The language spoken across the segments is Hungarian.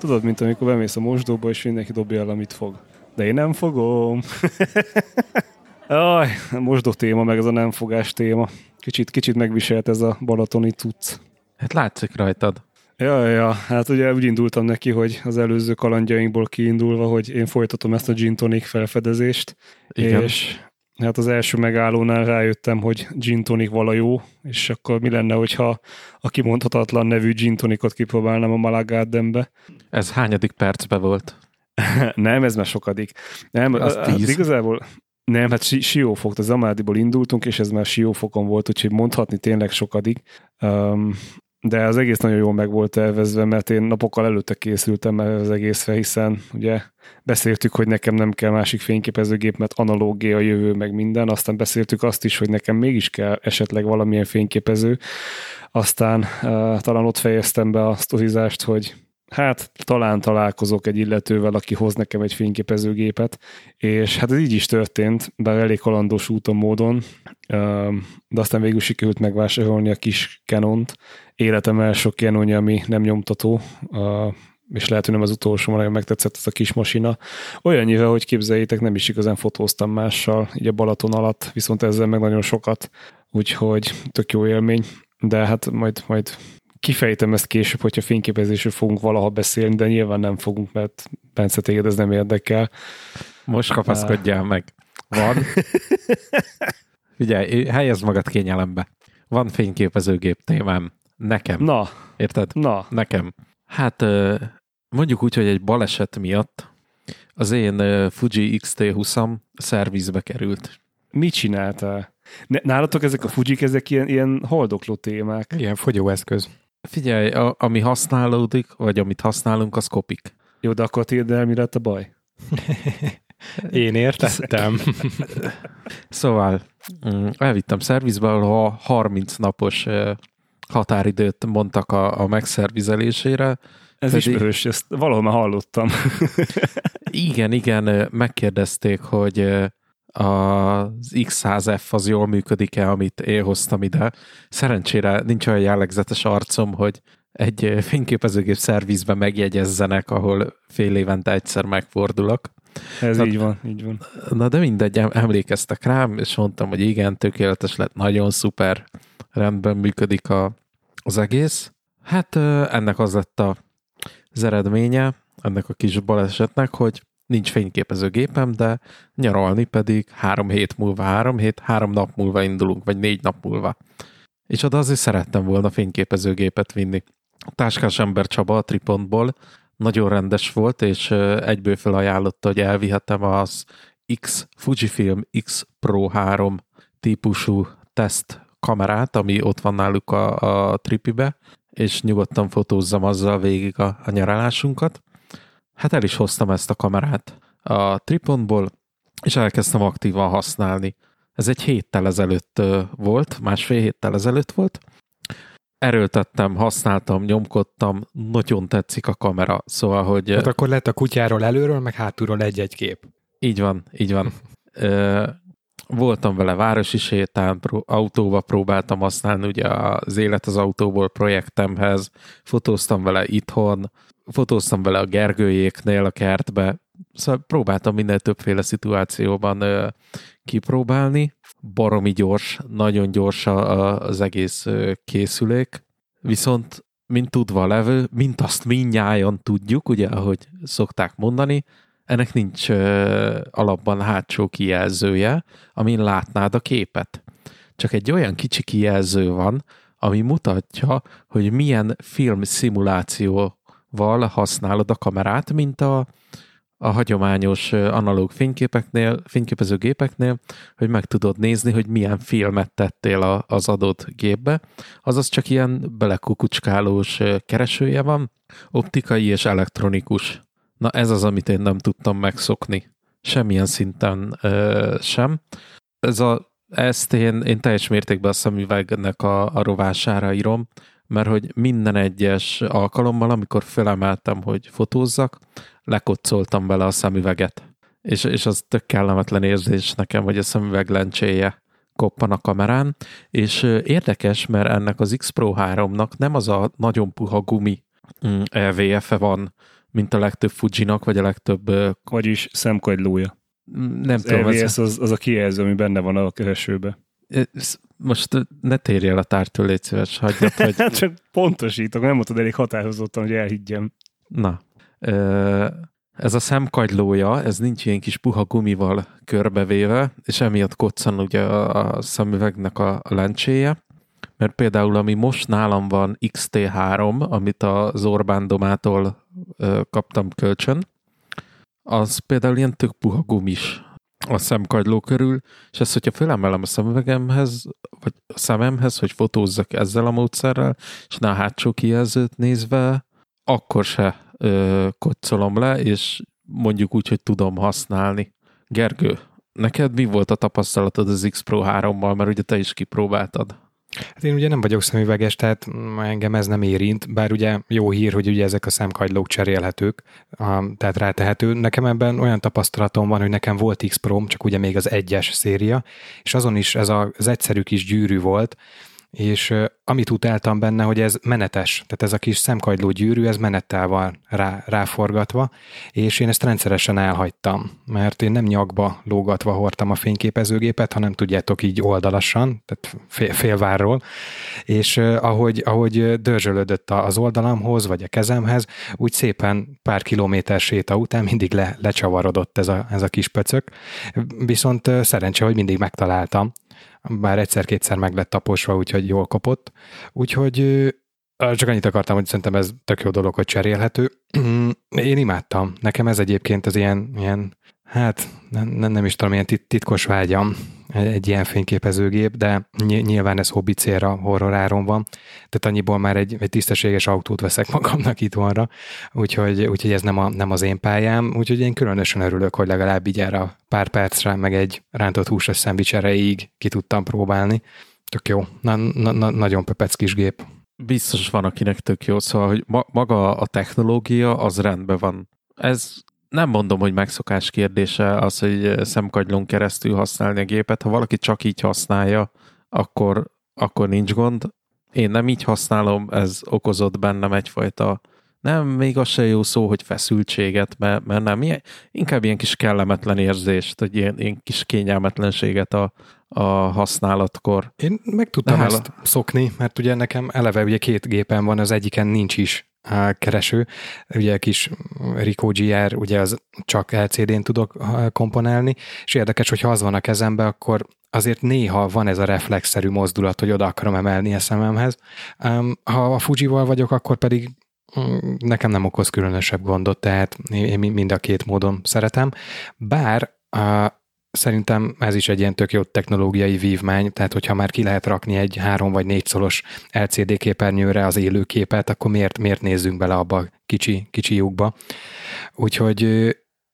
Tudod, mint amikor bemész a mosdóba, és mindenki dobja el, amit fog. De én nem fogom. Aj, mosdó téma, meg ez a nem fogás téma. Kicsit, kicsit megviselt ez a balatoni cucc. Hát látszik rajtad. Ja, ja, hát ugye úgy indultam neki, hogy az előző kalandjainkból kiindulva, hogy én folytatom ezt a gin tonic felfedezést, Igen. és hát az első megállónál rájöttem, hogy gin tonic vala jó, és akkor mi lenne, hogyha a kimondhatatlan nevű gin tonicot kipróbálnám a Malagardenbe. Ez hányadik percbe volt? nem, ez már sokadik. Nem, az hát tíz. igazából nem, hát Siófok, az Amádiból indultunk, és ez már Siófokon volt, úgyhogy mondhatni tényleg sokadik. Um, de az egész nagyon jól meg volt tervezve, mert én napokkal előtte készültem az egészre, hiszen ugye beszéltük, hogy nekem nem kell másik fényképezőgép, mert analógia a jövő, meg minden, aztán beszéltük azt is, hogy nekem mégis kell esetleg valamilyen fényképező, aztán uh, talán ott fejeztem be a sztorizást, hogy hát talán találkozok egy illetővel, aki hoz nekem egy fényképezőgépet, és hát ez így is történt, bár elég kalandos úton módon, de aztán végül sikerült megvásárolni a kis Canont, életem első Canonja, ami nem nyomtató, és lehet, hogy nem az utolsó, nagyon megtetszett ez a kis masina. Olyan nyilván, hogy képzeljétek, nem is igazán fotóztam mással, így a Balaton alatt, viszont ezzel meg nagyon sokat, úgyhogy tök jó élmény, de hát majd, majd kifejtem ezt később, hogyha fényképezésről fogunk valaha beszélni, de nyilván nem fogunk, mert Bence téged ez nem érdekel. Most kapaszkodjál meg. Van. Figyelj, helyezd magad kényelembe. Van fényképezőgép témám. Nekem. Na. Érted? Na. Nekem. Hát mondjuk úgy, hogy egy baleset miatt az én Fuji X-T20-am szervizbe került. Mit csináltál? Nálatok ezek a Fujik, ezek ilyen, ilyen haldokló témák. Ilyen fogyóeszköz. Figyelj, a, ami használódik, vagy amit használunk, az kopik. Jó, de akkor tiéd el, mi lett a baj? Én értettem. szóval mm, elvittem szervizbe, ahol 30 napos határidőt mondtak a, a megszervizelésére. Ez pedig... ismerős, ezt valahol már hallottam. igen, igen, megkérdezték, hogy az X100F az jól működik-e, amit én hoztam ide. Szerencsére nincs olyan jellegzetes arcom, hogy egy fényképezőgép szervizbe megjegyezzenek, ahol fél évente egyszer megfordulok. Ez na, így van, így van. Na de mindegy, emlékeztek rám, és mondtam, hogy igen, tökéletes lett, nagyon szuper, rendben működik a, az egész. Hát ennek az lett az eredménye, ennek a kis balesetnek, hogy nincs fényképezőgépem, de nyaralni pedig három hét múlva, három hét, három nap múlva indulunk, vagy négy nap múlva. És oda azért szerettem volna fényképezőgépet vinni. A táskás ember Csaba a Tripontból nagyon rendes volt, és egyből felajánlotta, hogy elvihetem az X Fujifilm X Pro 3 típusú teszt kamerát, ami ott van náluk a, a tripibe, és nyugodtan fotózzam azzal végig a, a nyaralásunkat. Hát el is hoztam ezt a kamerát a Tripontból, és elkezdtem aktívan használni. Ez egy héttel ezelőtt volt, másfél héttel ezelőtt volt. Erőltettem, használtam, nyomkodtam, nagyon tetszik a kamera, szóval, hogy... Hát akkor lett a kutyáról előről, meg hátulról egy-egy kép. Így van, így van. Voltam vele városi sétán, autóba próbáltam használni, ugye az Élet az autóból projektemhez, fotóztam vele itthon, fotóztam vele a Gergőjéknél a kertbe, szóval próbáltam minden többféle szituációban ö, kipróbálni. Baromi gyors, nagyon gyors az egész ö, készülék, viszont mint tudva levő, mint azt mindnyájan tudjuk, ugye, ahogy szokták mondani, ennek nincs ö, alapban hátsó kijelzője, amin látnád a képet. Csak egy olyan kicsi kijelző van, ami mutatja, hogy milyen film szimuláció val használod a kamerát, mint a, a hagyományos analóg fényképeknél, fényképezőgépeknél, hogy meg tudod nézni, hogy milyen filmet tettél a, az adott gépbe. Azaz csak ilyen belekukucskálós keresője van, optikai és elektronikus. Na ez az, amit én nem tudtam megszokni. Semmilyen szinten ö, sem. Ez a, ezt én, én teljes mértékben a szemüvegnek a, a rovására írom, mert hogy minden egyes alkalommal, amikor felemeltem, hogy fotózzak, lekoccoltam bele a szemüveget. És, és az tök kellemetlen érzés nekem, hogy a szemüveg lencséje koppan a kamerán, és érdekes, mert ennek az X Pro 3-nak nem az a nagyon puha gumi LVF-e van, mint a legtöbb Fujinak, vagy a legtöbb... Vagyis szemkagylója. Nem az tudom. LVS az, az a kijelző, ami benne van a keresőbe. Most ne térj el a tártól, légy szíves, hagyd, hogy... hát csak pontosítok, nem mondtad elég határozottan, hogy elhiggyem. Na, ez a szemkagylója, ez nincs ilyen kis puha gumival körbevéve, és emiatt koccan ugye a szemüvegnek a lencséje, mert például ami most nálam van XT3, amit az Orbán Domától kaptam kölcsön, az például ilyen tök puha gumis a szemkagyló körül, és ezt, hogyha fölemelem a szemüvegemhez, vagy a szememhez, hogy fotózzak ezzel a módszerrel, és ne a hátsó kijelzőt nézve, akkor se ö, koccolom le, és mondjuk úgy, hogy tudom használni. Gergő, neked mi volt a tapasztalatod az X Pro 3-mal, mert ugye te is kipróbáltad? Hát én ugye nem vagyok szemüveges, tehát engem ez nem érint, bár ugye jó hír, hogy ugye ezek a szemkagylók cserélhetők, tehát rátehető. Nekem ebben olyan tapasztalatom van, hogy nekem volt X Pro, csak ugye még az egyes széria, és azon is ez az egyszerű kis gyűrű volt, és amit utáltam benne, hogy ez menetes, tehát ez a kis szemkagyló gyűrű, ez menettel van rá, ráforgatva, és én ezt rendszeresen elhagytam, mert én nem nyakba lógatva hordtam a fényképezőgépet, hanem tudjátok így oldalasan, tehát fél, félvárról, és ahogy, ahogy dörzsölődött az oldalamhoz, vagy a kezemhez, úgy szépen pár kilométer séta után mindig le, lecsavarodott ez a, ez a kis pöcök, viszont szerencsé, hogy mindig megtaláltam, bár egyszer-kétszer meg lett taposva, úgyhogy jól kapott. Úgyhogy csak annyit akartam, hogy szerintem ez tök jó dolog, hogy cserélhető. Én imádtam. Nekem ez egyébként az ilyen, ilyen hát nem, nem is tudom, ilyen titkos vágyam egy ilyen fényképezőgép, de nyilván ez hobbi célra horroráron van, tehát annyiból már egy, egy tisztességes autót veszek magamnak itthonra, úgyhogy, úgyhogy ez nem, a, nem az én pályám, úgyhogy én különösen örülök, hogy legalább így erre a pár percre, meg egy rántott húsos szendvics erejéig ki tudtam próbálni. Tök jó, na, na, na, nagyon pepec kis gép. Biztos van, akinek tök jó, szóval, hogy ma, maga a technológia az rendben van. Ez nem mondom, hogy megszokás kérdése az, hogy szemkagylón keresztül használni a gépet. Ha valaki csak így használja, akkor, akkor nincs gond. Én nem így használom, ez okozott bennem egyfajta nem, még az se jó szó, hogy feszültséget, mert, mert nem, ilyen, inkább ilyen kis kellemetlen érzést, hogy ilyen, ilyen kis kényelmetlenséget a, a használatkor. Én meg tudtam ezt szokni, mert ugye nekem eleve ugye két gépen van, az egyiken nincs is kereső. Ugye kis Rico GR, ugye az csak LCD-n tudok komponálni, és érdekes, hogy ha az van a kezembe, akkor azért néha van ez a reflexzerű mozdulat, hogy oda akarom emelni a szememhez. Ha a Fujival vagyok, akkor pedig mm, nekem nem okoz különösebb gondot, tehát én mind a két módon szeretem. Bár Szerintem ez is egy ilyen tök jó technológiai vívmány, tehát hogyha már ki lehet rakni egy három vagy négy szolos LCD képernyőre az élőképet, akkor miért, miért nézzünk bele abba a kicsi, kicsi lyukba. Úgyhogy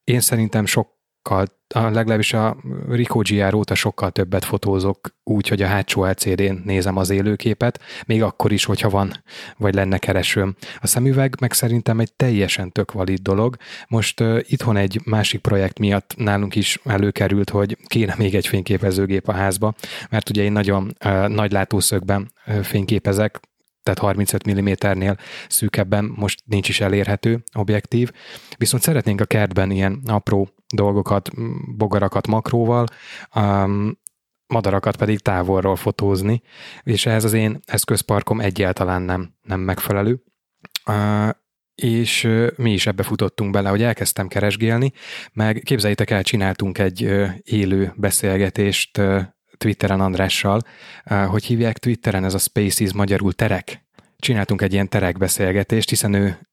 én szerintem sok sokkal, legalábbis a Rico GR óta sokkal többet fotózok úgy, hogy a hátsó LCD-n nézem az élőképet, még akkor is, hogyha van, vagy lenne keresőm. A szemüveg meg szerintem egy teljesen tök valid dolog. Most uh, itthon egy másik projekt miatt nálunk is előkerült, hogy kéne még egy fényképezőgép a házba, mert ugye én nagyon uh, nagy látószögben uh, fényképezek, tehát 35 mm-nél szűkebben most nincs is elérhető objektív, viszont szeretnénk a kertben ilyen apró dolgokat, bogarakat makróval, um, madarakat pedig távolról fotózni, és ehhez az én eszközparkom egyáltalán nem, nem megfelelő. Uh, és uh, mi is ebbe futottunk bele, hogy elkezdtem keresgélni, meg képzeljétek el, csináltunk egy élő beszélgetést Twitteren Andrással, hogy hívják Twitteren, ez a Spaces magyarul terek. Csináltunk egy ilyen terek beszélgetést, hiszen ő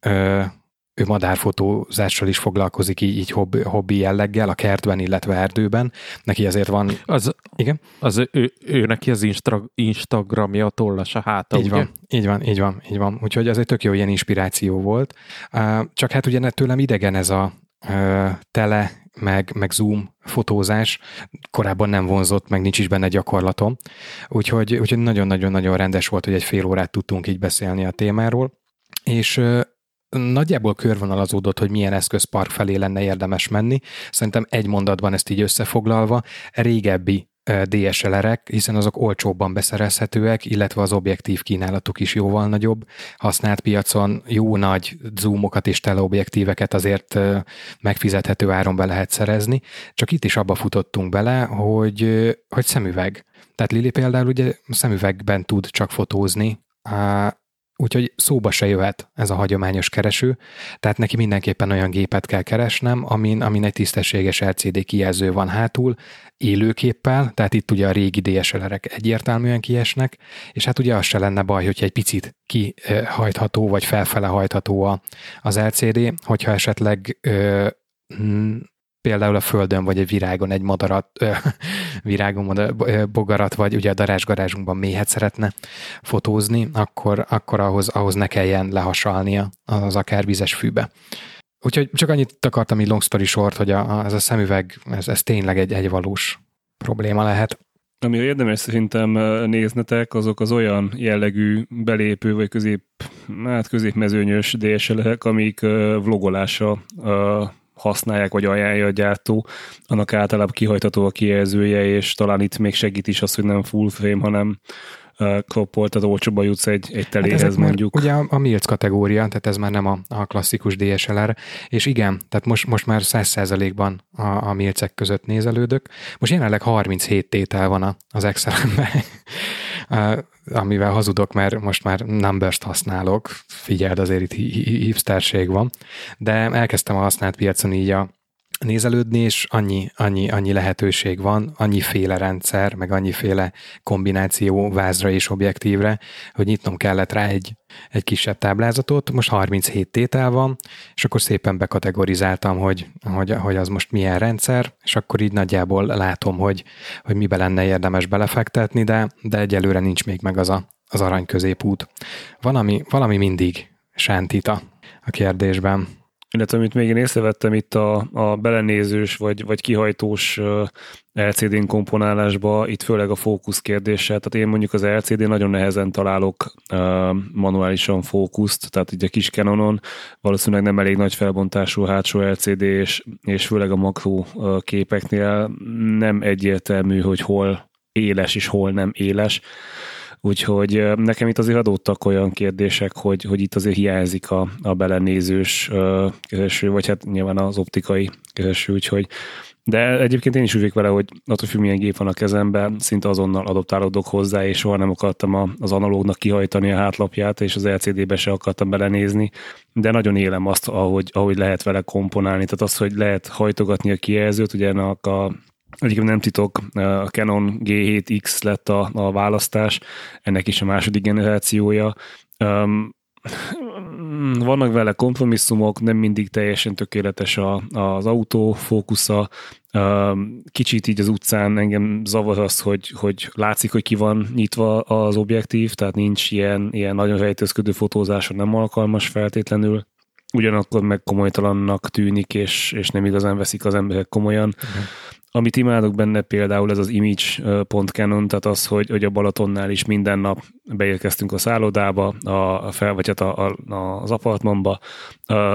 ő madárfotózással is foglalkozik így, így hobbi, hobbi jelleggel a kertben, illetve erdőben. Neki ezért van... Az, igen? Az ő, ő neki az Instra, Instagramja tollas a háta, így ugye? Van, így van, így van, így van. Úgyhogy ez egy tök jó ilyen inspiráció volt. Csak hát ugye tőlem idegen ez a tele, meg, meg zoom fotózás korábban nem vonzott, meg nincs is benne gyakorlatom. Úgyhogy, úgyhogy nagyon-nagyon-nagyon rendes volt, hogy egy fél órát tudtunk így beszélni a témáról. És nagyjából körvonalazódott, hogy milyen eszközpark felé lenne érdemes menni. Szerintem egy mondatban ezt így összefoglalva, régebbi DSLR-ek, hiszen azok olcsóbban beszerezhetőek, illetve az objektív kínálatuk is jóval nagyobb. Használt piacon jó nagy zoomokat és teleobjektíveket azért megfizethető áron be lehet szerezni, csak itt is abba futottunk bele, hogy, hogy szemüveg. Tehát Lili például ugye szemüvegben tud csak fotózni, Úgyhogy szóba se jöhet ez a hagyományos kereső, tehát neki mindenképpen olyan gépet kell keresnem, amin, amin egy tisztességes LCD kijelző van hátul, élőképpel, tehát itt ugye a régi DSLR-ek egyértelműen kiesnek, és hát ugye az se lenne baj, hogyha egy picit kihajtható vagy felfele hajtható az LCD, hogyha esetleg ö, például a földön, vagy egy virágon egy madarat, ö, virágon madar, bogarat, vagy ugye a darázsgarázsunkban méhet szeretne fotózni, akkor, akkor ahhoz, ahhoz ne kelljen lehasalnia az akár vizes fűbe. Úgyhogy csak annyit akartam így long story short, hogy a, a, ez a szemüveg, ez, ez tényleg egy, egy valós probléma lehet. Ami érdemes szerintem néznetek, azok az olyan jellegű belépő vagy közép, hát középmezőnyös DSL-ek, amik vlogolása használják, vagy ajánlja a gyártó, annak általában kihajtató a kijelzője, és talán itt még segít is az, hogy nem full frame, hanem kroppolt, tehát olcsóban jutsz egy, egy teléhez hát mondjuk. Ugye a, a Milc kategória, tehát ez már nem a, a klasszikus DSLR, és igen, tehát most, most már 100%-ban a, a Milcek között nézelődök. Most jelenleg 37 tétel van az Excel-ben, amivel hazudok, mert most már numbers használok, figyeld, azért itt hipsterség van, de elkezdtem a használt piacon így a nézelődni, és annyi, annyi, annyi lehetőség van, féle rendszer, meg féle kombináció vázra és objektívre, hogy nyitnom kellett rá egy, egy kisebb táblázatot, most 37 tétel van, és akkor szépen bekategorizáltam, hogy, hogy, hogy az most milyen rendszer, és akkor így nagyjából látom, hogy, hogy mibe lenne érdemes belefektetni, de, de egyelőre nincs még meg az a, az arany középút. Van, ami, valami mindig sántita a kérdésben illetve amit még én észrevettem itt a, a belenézős vagy, vagy kihajtós LCD-n komponálásba, itt főleg a fókusz kérdése, tehát én mondjuk az LCD nagyon nehezen találok uh, manuálisan fókuszt, tehát így a kis Canonon valószínűleg nem elég nagy felbontású hátsó LCD, és, és főleg a makro uh, képeknél nem egyértelmű, hogy hol éles és hol nem éles. Úgyhogy nekem itt azért adódtak olyan kérdések, hogy, hogy itt azért hiányzik a, a belenézős kereső, vagy hát nyilván az optikai kereső, úgyhogy de egyébként én is úgy vele, hogy attól függ, milyen gép van a kezemben, szinte azonnal adoptálódok hozzá, és soha nem akartam az analógnak kihajtani a hátlapját, és az LCD-be se akartam belenézni, de nagyon élem azt, ahogy, ahogy lehet vele komponálni, tehát az, hogy lehet hajtogatni a kijelzőt, ugye ennek a Egyébként nem titok, a Canon G7X lett a, a választás, ennek is a második generációja. Um, vannak vele kompromisszumok, nem mindig teljesen tökéletes a, az autó fókusza. Kicsit így az utcán engem zavar az, hogy, hogy látszik, hogy ki van nyitva az objektív, tehát nincs ilyen, ilyen nagyon rejtőzködő fotózásra nem alkalmas feltétlenül. Ugyanakkor meg komolytalannak tűnik, és, és nem igazán veszik az emberek komolyan. Uh-huh. Amit imádok benne például ez az image.canon, tehát az, hogy, hogy a Balatonnál is minden nap beérkeztünk a szállodába, a, fel, vagy hát a, a, az apartmanba,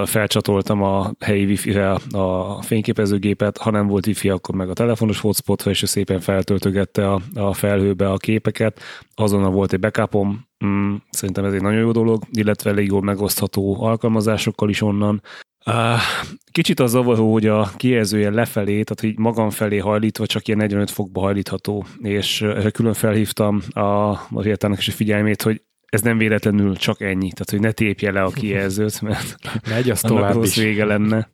felcsatoltam a helyi wifi-re a fényképezőgépet, ha nem volt wifi, akkor meg a telefonos hotspotra, és ő szépen feltöltögette a, a felhőbe a képeket, azonnal volt egy backupom, mm, szerintem ez egy nagyon jó dolog, illetve elég jól megosztható alkalmazásokkal is onnan, Kicsit az zavaró, hogy a kijelzője lefelé, tehát hogy magam felé hajlítva csak ilyen 45 fokba hajlítható, és erre külön felhívtam a, a is a figyelmét, hogy ez nem véletlenül csak ennyi, tehát hogy ne tépje le a kijelzőt, mert Megy az tovább is. vége lenne.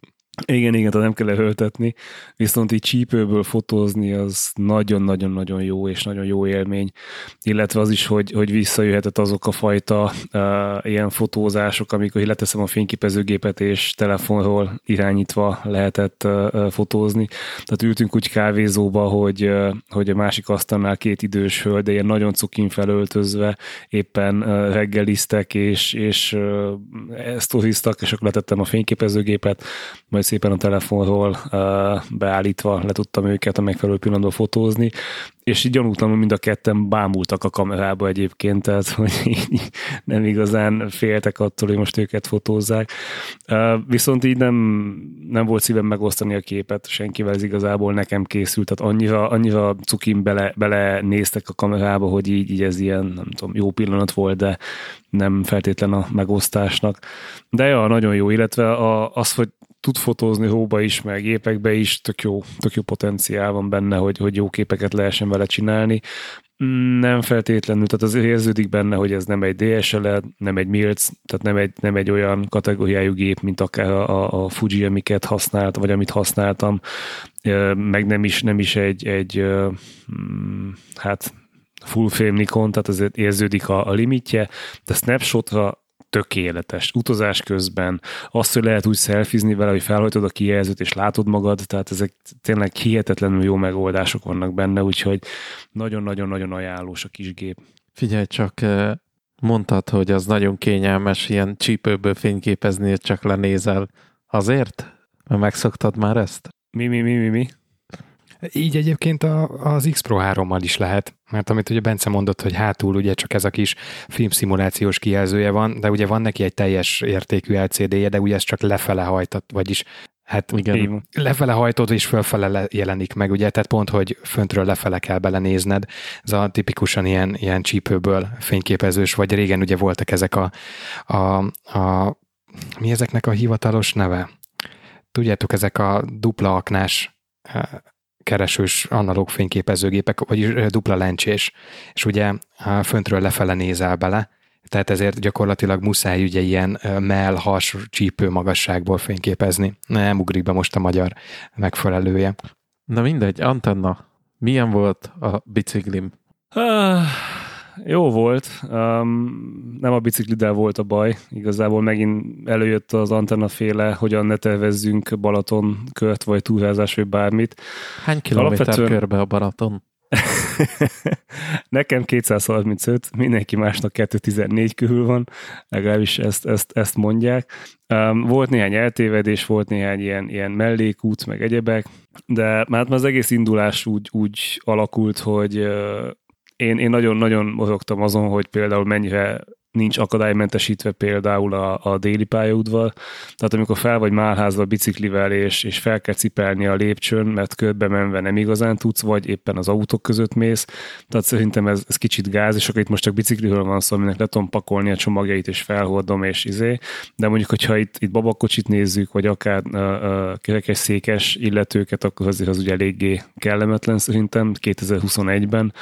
Igen, igen, tehát nem kell lehöltetni, viszont így csípőből fotózni az nagyon-nagyon-nagyon jó, és nagyon jó élmény, illetve az is, hogy, hogy visszajöhetett azok a fajta uh, ilyen fotózások, amikor leteszem a fényképezőgépet, és telefonról irányítva lehetett uh, fotózni. Tehát ültünk úgy kávézóba, hogy, uh, hogy a másik asztalnál két idős hölgy, de ilyen nagyon cukin felöltözve éppen uh, reggeliztek, és, és uh, sztoriztak, és akkor letettem a fényképezőgépet, majd szépen a telefonról beállítva le tudtam őket a megfelelő pillanatban fotózni, és így hogy mind a ketten bámultak a kamerába egyébként, tehát hogy így nem igazán féltek attól, hogy most őket fotózzák. Viszont így nem, nem volt szívem megosztani a képet senkivel, ez igazából nekem készült, tehát annyira, annyira cukim bele, bele néztek a kamerába, hogy így, így ez ilyen, nem tudom, jó pillanat volt, de nem feltétlen a megosztásnak. De ja, nagyon jó, illetve a, az, hogy tud fotózni hóba is, meg gépekbe is, tök jó, tök jó potenciál van benne, hogy, hogy jó képeket lehessen vele csinálni. Nem feltétlenül, tehát az érződik benne, hogy ez nem egy DSLR, nem egy MIRC, tehát nem egy, nem egy olyan kategóriájú gép, mint akár a, a Fuji, amiket használt, vagy amit használtam, meg nem is, nem is egy, egy mm, hát full frame Nikon, tehát azért érződik a, a limitje, de snapshotra tökéletes. Utazás közben, azt, hogy lehet úgy szelfizni vele, hogy felhajtod a kijelzőt és látod magad, tehát ezek tényleg hihetetlenül jó megoldások vannak benne, úgyhogy nagyon-nagyon-nagyon ajánlós a kis gép. Figyelj csak, eh, mondtad, hogy az nagyon kényelmes ilyen csípőből fényképezni, csak lenézel. Azért? Mert megszoktad már ezt? Mi, mi, mi, mi, mi? Így egyébként a, az X Pro 3-mal is lehet, mert amit ugye Bence mondott, hogy hátul ugye csak ez a kis filmszimulációs kijelzője van, de ugye van neki egy teljes értékű LCD-je, de ugye ez csak lefele hajtott, vagyis Hát Igen. lefele hajtott és fölfele jelenik meg, ugye, tehát pont, hogy föntről lefele kell belenézned. Ez a tipikusan ilyen, ilyen csípőből fényképezős, vagy régen ugye voltak ezek a, a, a mi ezeknek a hivatalos neve? Tudjátok, ezek a dupla aknás keresős analóg fényképezőgépek, vagyis dupla lencsés, és ugye föntről lefele nézel bele, tehát ezért gyakorlatilag muszáj ugye ilyen mell, has, csípő magasságból fényképezni. Nem ugrik be most a magyar megfelelője. Na mindegy, Antenna, milyen volt a biciklim? Jó volt. Um, nem a bicikliddel volt a baj. Igazából megint előjött az antenna féle, hogyan ne tervezzünk Balaton kört, vagy túrázás, vagy bármit. Hány kilométer Alapvetően... körbe a Balaton? Nekem 235, mindenki másnak 214 körül van, legalábbis ezt, ezt, ezt mondják. Um, volt néhány eltévedés, volt néhány ilyen, ilyen mellékút, meg egyebek, de már az egész indulás úgy, úgy alakult, hogy én, én nagyon-nagyon mozogtam azon, hogy például mennyire nincs akadálymentesítve például a, a déli pályaudvar. Tehát amikor fel vagy málházva biciklivel, és, és fel kell cipelni a lépcsőn, mert körbe menve nem igazán tudsz, vagy éppen az autók között mész. Tehát szerintem ez, ez kicsit gáz, és akkor itt most csak bicikliről van szó, aminek le tudom pakolni a csomagjait, és felhordom, és izé. De mondjuk, hogyha itt, itt babakocsit nézzük, vagy akár uh, kerekes székes illetőket, akkor azért az ugye eléggé kellemetlen szerintem 2021-ben.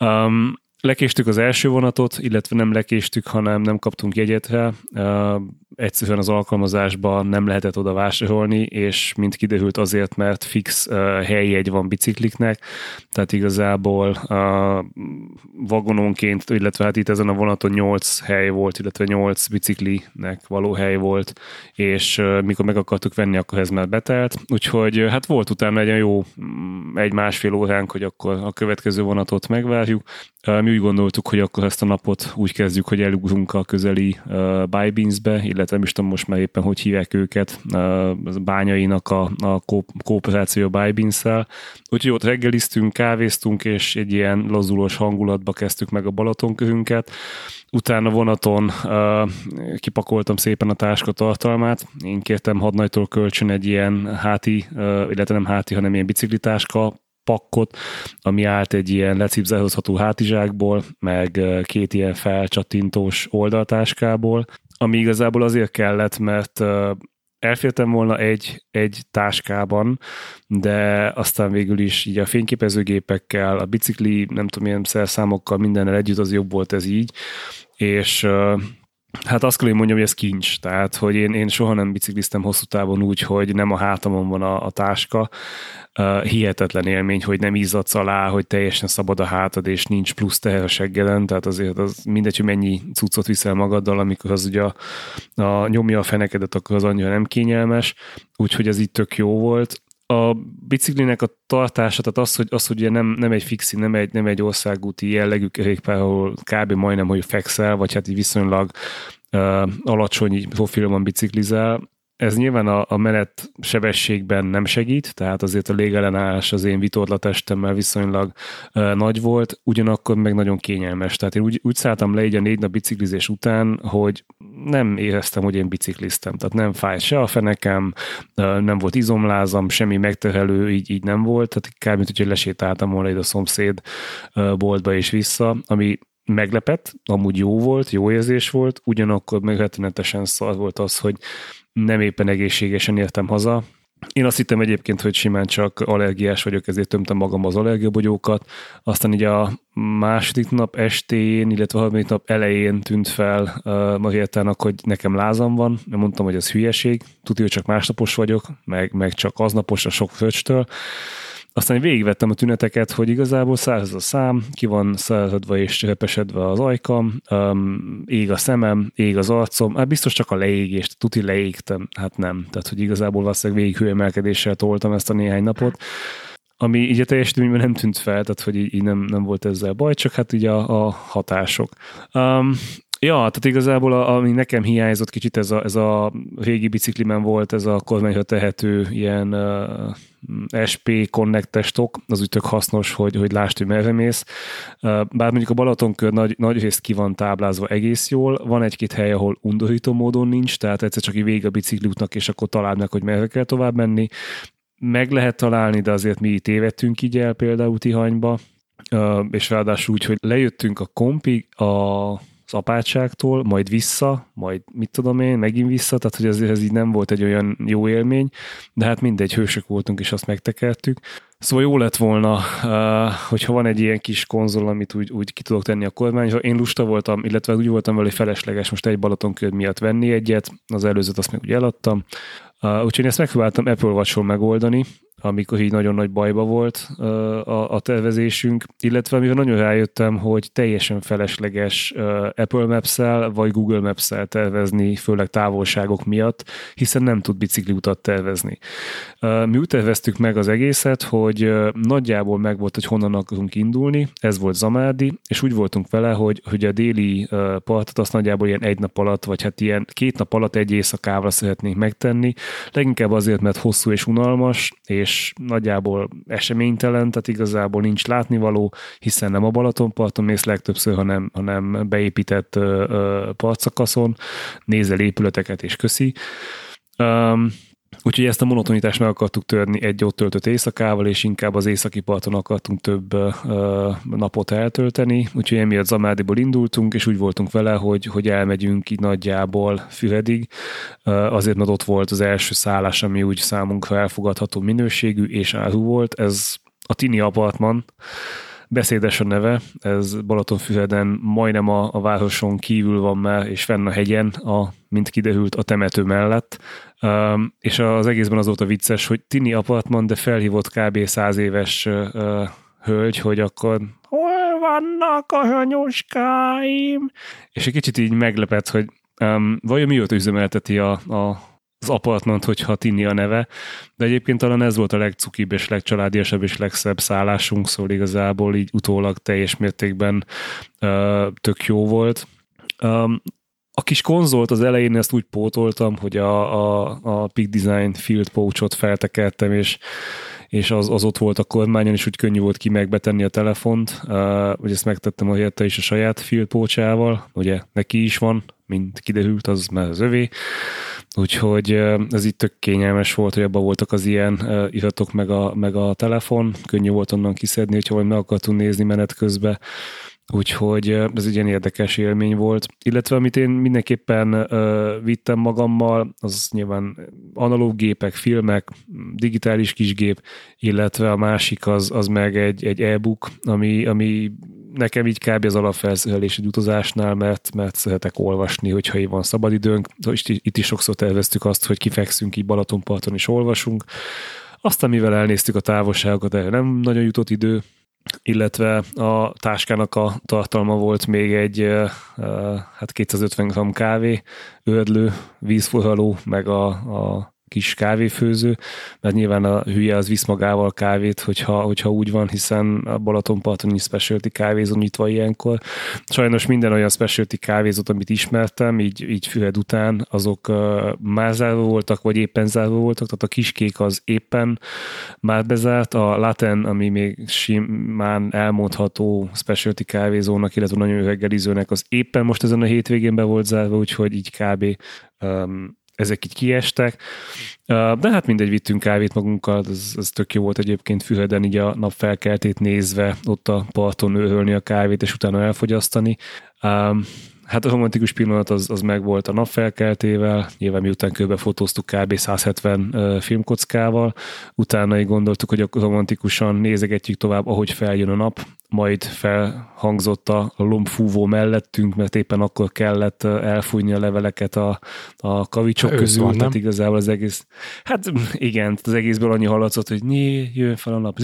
Um, lekéstük az első vonatot, illetve nem lekéstük, hanem nem kaptunk jegyet rá. Uh, egyszerűen az alkalmazásban nem lehetett oda vásárolni, és mint kiderült azért, mert fix uh, helyjegy van bicikliknek, tehát igazából vagononként, illetve hát itt ezen a vonaton 8 hely volt, illetve 8 biciklinek való hely volt, és mikor meg akartuk venni, akkor ez már betelt, úgyhogy hát volt utána egy jó egy-másfél óránk, hogy akkor a következő vonatot megvárjuk. Mi úgy gondoltuk, hogy akkor ezt a napot úgy kezdjük, hogy elugrunk a közeli uh, Bybeans-be, illetve nem is tudom most már éppen, hogy hívják őket, a bányainak a, a kooperáció Bybins-szel. Úgyhogy ott reggeliztünk, kávéztunk, és egy ilyen lazulós hangulatba kezdtük meg a Balatonkörünket. Utána vonaton uh, kipakoltam szépen a táska tartalmát. Én kértem hadnagytól kölcsön egy ilyen háti, uh, illetve nem háti, hanem ilyen biciklitáska pakkot, ami állt egy ilyen lecipzálhozható hátizsákból, meg két ilyen felcsattintós oldaltáskából, ami igazából azért kellett, mert elfértem volna egy, egy táskában, de aztán végül is így a fényképezőgépekkel, a bicikli, nem tudom, milyen szerszámokkal, mindennel együtt az jobb volt ez így, és Hát azt kell, hogy mondjam, hogy ez kincs. Tehát, hogy én, én soha nem bicikliztem hosszú távon úgy, hogy nem a hátamon van a, a táska. Uh, hihetetlen élmény, hogy nem izzadsz alá, hogy teljesen szabad a hátad, és nincs plusz teher a seggeden, tehát azért az mindegy, hogy mennyi cuccot viszel magaddal, amikor az ugye a, a nyomja a fenekedet, akkor az annyira nem kényelmes, úgyhogy ez így tök jó volt a biciklinek a tartása, tehát az, hogy, az, hogy ugye nem, nem egy fixi, nem egy, nem egy országúti jellegű kerékpár, ahol kb. majdnem, hogy fekszel, vagy hát így viszonylag uh, alacsony profilban biciklizel, ez nyilván a, a menet sebességben nem segít, tehát azért a légellenállás az én vitorlatestemmel viszonylag uh, nagy volt, ugyanakkor meg nagyon kényelmes. Tehát én úgy, úgy szálltam le így a négy nap biciklizés után, hogy nem éreztem, hogy én bicikliztem. Tehát nem fájt se a fenekem, uh, nem volt izomlázam, semmi megterhelő, így, így nem volt. Tehát kb. mint hogy lesétáltam volna ide a szomszéd uh, boltba és vissza, ami meglepett, amúgy jó volt, jó érzés volt, ugyanakkor meg rettenetesen szar volt az, hogy nem éppen egészségesen értem haza. Én azt hittem egyébként, hogy simán csak allergiás vagyok, ezért tömtem magam az allergiabogyókat. Aztán így a második nap estén, illetve a harmadik nap elején tűnt fel uh, Mariettának, hogy nekem lázam van. Én mondtam, hogy ez hülyeség. Tudja, hogy csak másnapos vagyok, meg, meg csak aznapos a sok fröccstől. Aztán végigvettem a tüneteket, hogy igazából száraz a szám, ki van szárazodva és repesedve az ajkam, um, ég a szemem, ég az arcom, hát biztos csak a leégést, tuti leégtem, hát nem. Tehát, hogy igazából valószínűleg végig hőemelkedéssel toltam ezt a néhány napot ami így a teljesítményben nem tűnt fel, tehát hogy így, nem, nem volt ezzel baj, csak hát így a, a hatások. Um, Ja, tehát igazából a, ami nekem hiányzott kicsit, ez a, ez a régi biciklimen volt, ez a kormányra tehető ilyen uh, SP connectes tok, az úgy tök hasznos, hogy, hogy lásd, hogy merre mész. Uh, bár mondjuk a Balatonkör nagy, nagy részt ki van táblázva egész jól, van egy-két hely, ahol undorító módon nincs, tehát egyszer csak így végig a bicikliútnak, és akkor találd meg, hogy merre kell tovább menni. Meg lehet találni, de azért mi tévedtünk így el például Tihanyba, uh, és ráadásul úgy, hogy lejöttünk a kompig, a az apátságtól, majd vissza, majd mit tudom én, megint vissza, tehát hogy azért ez így nem volt egy olyan jó élmény, de hát mindegy, hősök voltunk, és azt megtekertük. Szóval jó lett volna, hogyha van egy ilyen kis konzol, amit úgy, úgy ki tudok tenni a kormányra. Én lusta voltam, illetve úgy voltam vele, hogy felesleges most egy Balatonkör miatt venni egyet, az előzőt azt meg úgy eladtam. Úgyhogy ezt megpróbáltam Apple watch megoldani, amikor így nagyon nagy bajba volt a, a tervezésünk, illetve amivel nagyon rájöttem, hogy teljesen felesleges Apple maps vagy Google maps tervezni, főleg távolságok miatt, hiszen nem tud bicikliutat tervezni. Mi úgy terveztük meg az egészet, hogy nagyjából meg volt, hogy honnan akarunk indulni, ez volt Zamádi, és úgy voltunk vele, hogy, hogy a déli partot azt nagyjából ilyen egy nap alatt, vagy hát ilyen két nap alatt egy éjszakával szeretnénk megtenni, leginkább azért, mert hosszú és unalmas, és és nagyjából eseménytelen, tehát igazából nincs látnivaló, hiszen nem a Balatonparton mész legtöbbször, hanem, hanem beépített partszakaszon, nézel épületeket és köszi. Um, Úgyhogy ezt a monotonitást meg akartuk törni egy ott töltött éjszakával, és inkább az északi parton akartunk több uh, napot eltölteni. Úgyhogy emiatt Zamádiból indultunk, és úgy voltunk vele, hogy, hogy elmegyünk így nagyjából Füredig. Azért, mert ott volt az első szállás, ami úgy számunkra elfogadható minőségű és áru volt. Ez a Tini Apartman, beszédes a neve, ez Balatonfüreden majdnem a, a városon kívül van már, és fenn a hegyen, a, mint kiderült, a temető mellett. Um, és az egészben az volt a vicces, hogy Tini apartman, de felhívott kb. száz éves uh, hölgy, hogy akkor hol vannak a hanyoskáim? És egy kicsit így meglepett, hogy um, vajon mióta üzemelteti a, a az apartment, hogyha Tini a neve, de egyébként talán ez volt a legcukibb és legcsaládiasabb és legszebb szállásunk, szóval igazából így utólag teljes mértékben uh, tök jó volt. Um, a kis konzolt az elején ezt úgy pótoltam, hogy a, a, a Peak Design Field Pouchot feltekertem, és és az, az ott volt a kormányon, és úgy könnyű volt ki megbetenni a telefont, uh, ezt megtettem a helyette is a saját Field Pouchával, ugye neki is van, mint kiderült, az már az övé, úgyhogy ez itt tök kényelmes volt, hogy abban voltak az ilyen iratok meg a, meg a telefon, könnyű volt onnan kiszedni, hogyha valami meg akartunk nézni menet közben, Úgyhogy ez egy ilyen érdekes élmény volt. Illetve amit én mindenképpen vittem magammal, az nyilván analóg gépek, filmek, digitális kisgép, illetve a másik az, az meg egy, egy e-book, ami, ami nekem így kb. az alapfelszerelés egy utazásnál, mert, mert szeretek olvasni, hogyha így van szabadidőnk. Itt, itt is sokszor terveztük azt, hogy kifekszünk így Balatonparton és olvasunk. Aztán mivel elnéztük a távolságokat, erre nem nagyon jutott idő, illetve a táskának a tartalma volt még egy hát 250 g kávé, ördlő, vízforraló, meg a, a kis kávéfőző, mert nyilván a hülye az visz magával kávét, hogyha, hogyha úgy van, hiszen a Balatonparton is specialty kávézó nyitva ilyenkor. Sajnos minden olyan specialty kávézót, amit ismertem, így, így Fühed után, azok uh, már zárva voltak, vagy éppen zárva voltak, tehát a kiskék az éppen már bezárt, a Laten, ami még simán elmondható specialty kávézónak, illetve nagyon reggelizőnek, az éppen most ezen a hétvégén be volt zárva, úgyhogy így kb. Um, ezek így kiestek. De hát mindegy, vittünk kávét magunkkal, ez, ez tök jó volt egyébként Füheden így a nap felkeltét nézve, ott a parton ölni a kávét, és utána elfogyasztani. Hát a romantikus pillanat az, az meg volt a napfelkeltével, nyilván miután körbe fotóztuk kb. 170 filmkockával, utána így gondoltuk, hogy romantikusan nézegetjük tovább, ahogy feljön a nap, majd felhangzott a lombfúvó mellettünk, mert éppen akkor kellett elfújni a leveleket a, a kavicsok Ősz közül, van, tehát igazából az egész, hát igen, az egészből annyi hallatszott, hogy né, jön fel a nap,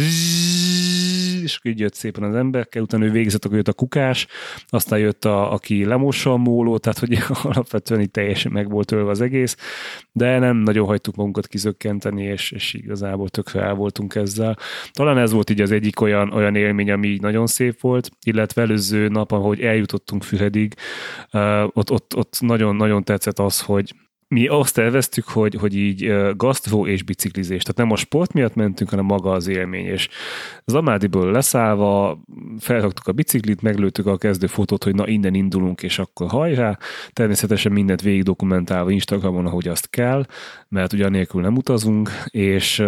és így jött szépen az emberke, utána ő végzett, akkor jött a kukás, aztán jött a, aki lemossa a móló, tehát hogy alapvetően itt teljesen meg volt ölve az egész, de nem nagyon hagytuk magunkat kizökkenteni, és, és igazából tökre el voltunk ezzel. Talán ez volt így az egyik olyan, olyan élmény, ami így nagyon szép volt, illetve előző nap, ahogy eljutottunk Füredig, ott, ott, ott nagyon, nagyon tetszett az, hogy mi azt terveztük, hogy, hogy így gasztró és biciklizés. Tehát nem a sport miatt mentünk, hanem maga az élmény. És az Amádiből leszállva felraktuk a biciklit, meglőttük a kezdő fotót, hogy na innen indulunk, és akkor hajrá. Természetesen mindent végig dokumentálva Instagramon, ahogy azt kell, mert ugye nélkül nem utazunk, és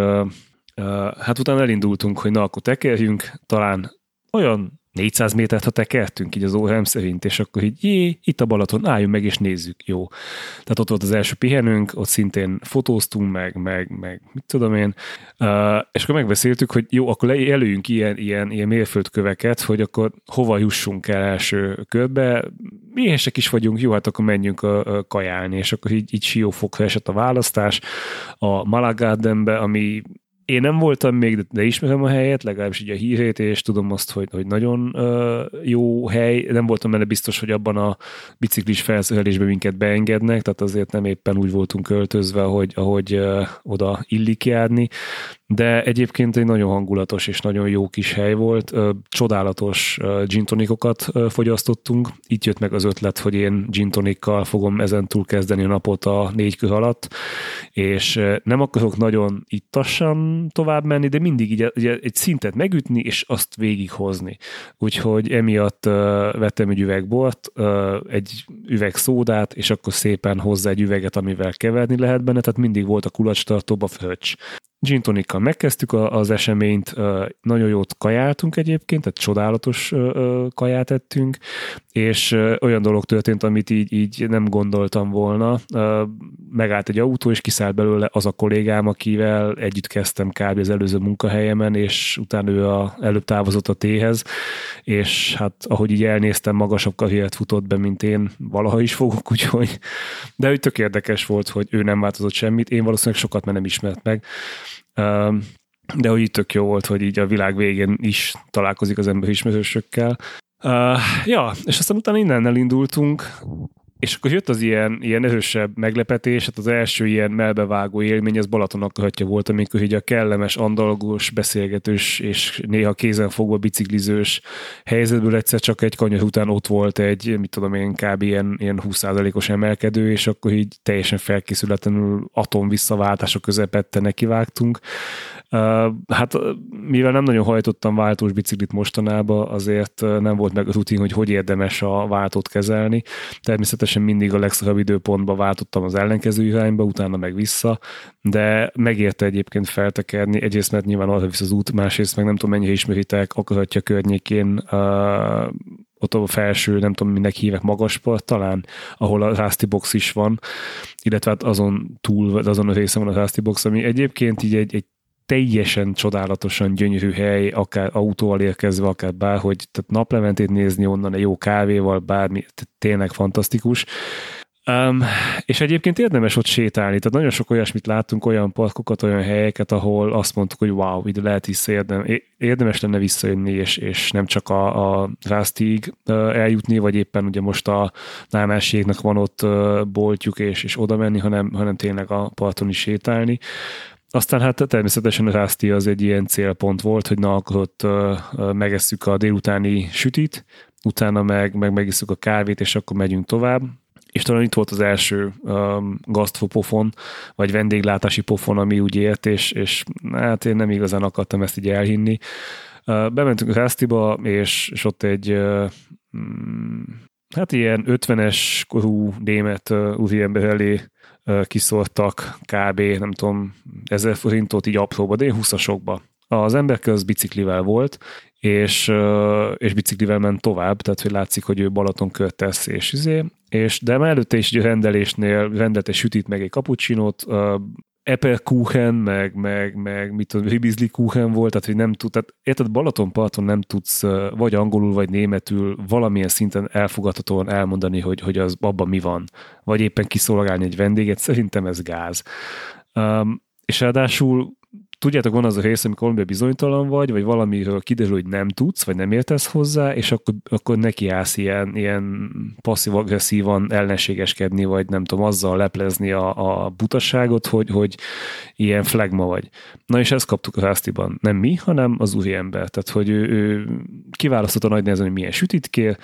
hát utána elindultunk, hogy na akkor tekerjünk, talán olyan 400 métert, ha tekertünk így az órám szerint, és akkor így, jé, itt a Balaton, álljunk meg és nézzük, jó. Tehát ott volt az első pihenőnk, ott szintén fotóztunk meg, meg, meg mit tudom én, uh, és akkor megbeszéltük, hogy jó, akkor előjünk ilyen, ilyen, ilyen mérföldköveket, hogy akkor hova jussunk el első körbe, éhesek is vagyunk, jó, hát akkor menjünk a, a kajálni, és akkor így, így siófokra esett a választás. A Malagardenbe, ami én nem voltam még, de ismerem a helyet, legalábbis így a hírét, és tudom azt, hogy, hogy nagyon uh, jó hely. Nem voltam benne biztos, hogy abban a biciklis felszerelésben minket beengednek, tehát azért nem éppen úgy voltunk költözve, hogy, ahogy uh, oda illik járni, de egyébként egy nagyon hangulatos és nagyon jó kis hely volt. Csodálatos gin tonikokat fogyasztottunk. Itt jött meg az ötlet, hogy én tonikkal fogom ezen túl kezdeni a napot a négy kör alatt, és nem akarok nagyon ittassan tovább menni, de mindig így egy szintet megütni, és azt végighozni. Úgyhogy emiatt vettem egy üveg bort, egy üveg szódát, és akkor szépen hozzá egy üveget, amivel keverni lehet benne, tehát mindig volt a kulacstartóba fröccs. Gin tonikkal megkezdtük az eseményt, nagyon jót kajáltunk egyébként, tehát csodálatos kaját ettünk, és olyan dolog történt, amit így, így nem gondoltam volna. Megállt egy autó, és kiszállt belőle az a kollégám, akivel együtt kezdtem kb. az előző munkahelyemen, és utána ő a, előbb távozott a téhez, és hát ahogy így elnéztem, magasabb karriert futott be, mint én valaha is fogok, úgyhogy de úgy tök érdekes volt, hogy ő nem változott semmit, én valószínűleg sokat, mert nem ismert meg de hogy itt tök jó volt, hogy így a világ végén is találkozik az ember ismerősökkel. Uh, ja, és aztán utána innen elindultunk, és akkor jött az ilyen, ilyen erősebb meglepetés, hát az első ilyen melbevágó élmény, az Balaton akaratja volt, amikor így a kellemes, andalgós, beszélgetős és néha kézenfogva biciklizős helyzetből egyszer csak egy kanyar után ott volt egy, mit tudom én, kb. ilyen, ilyen 20%-os emelkedő, és akkor így teljesen felkészületlenül atom visszaváltások közepette nekivágtunk. Hát mivel nem nagyon hajtottam váltós biciklit mostanában, azért nem volt meg a rutin, hogy hogy érdemes a váltót kezelni. Természetesen mindig a legszakabb időpontban váltottam az ellenkező irányba, utána meg vissza, de megérte egyébként feltekerni, egyrészt mert nyilván arra visz az út, másrészt meg nem tudom mennyire ismeritek, akaratja környékén uh, ott a felső, nem tudom, minek hívek, magaspart talán, ahol a Rusty Box is van, illetve hát azon túl, azon a részen van a Rusty Box, ami egyébként így egy, egy teljesen csodálatosan gyönyörű hely, akár autóval érkezve, akár bárhogy, tehát naplementét nézni onnan egy jó kávéval, bármi, tehát tényleg fantasztikus. Um, és egyébként érdemes ott sétálni, tehát nagyon sok olyasmit láttunk, olyan parkokat, olyan helyeket, ahol azt mondtuk, hogy wow, ide lehet vissza érdem, érdemes lenne visszajönni, és, és nem csak a, a Rástig eljutni, vagy éppen ugye most a Námásségnek van ott boltjuk, és, és oda menni, hanem, hanem tényleg a parton is sétálni. Aztán hát természetesen a Rászti az egy ilyen célpont volt, hogy na, akkor ott megesszük a délutáni sütit, utána meg, meg megisszük a kávét, és akkor megyünk tovább és talán itt volt az első um, gasztfopofon, vagy vendéglátási pofon, ami úgy ért, és, és hát én nem igazán akartam ezt így elhinni. Uh, bementünk a Rásztiba, és, és ott egy uh, hát ilyen 50-es korú német uh, úriember elé kiszortak kb. nem tudom, ezer forintot így apróba, de 20-asokba. Az ember az biciklivel volt, és, és biciklivel ment tovább, tehát hogy látszik, hogy ő Balaton tesz, és, izé, és de már előtte is rendelésnél rendelt egy sütit, meg egy kapucsinót, uh, Kuchen, meg, meg, meg mit tudom, Ribizli Kuchen volt, tehát hogy nem tud, tehát érted, Balatonparton nem tudsz vagy angolul, vagy németül valamilyen szinten elfogadhatóan elmondani, hogy, hogy az abban mi van, vagy éppen kiszolgálni egy vendéget, szerintem ez gáz. Um, és ráadásul tudjátok, van az a rész, amikor valami bizonytalan vagy, vagy valamiről kiderül, hogy nem tudsz, vagy nem értesz hozzá, és akkor, akkor neki állsz ilyen, ilyen passzív-agresszívan ellenségeskedni, vagy nem tudom, azzal leplezni a, a butasságot, hogy, hogy ilyen flagma vagy. Na és ezt kaptuk a Rásztiban. Nem mi, hanem az úri ember. Tehát, hogy ő, ő kiválasztotta nagy nehezen, hogy milyen sütit kér,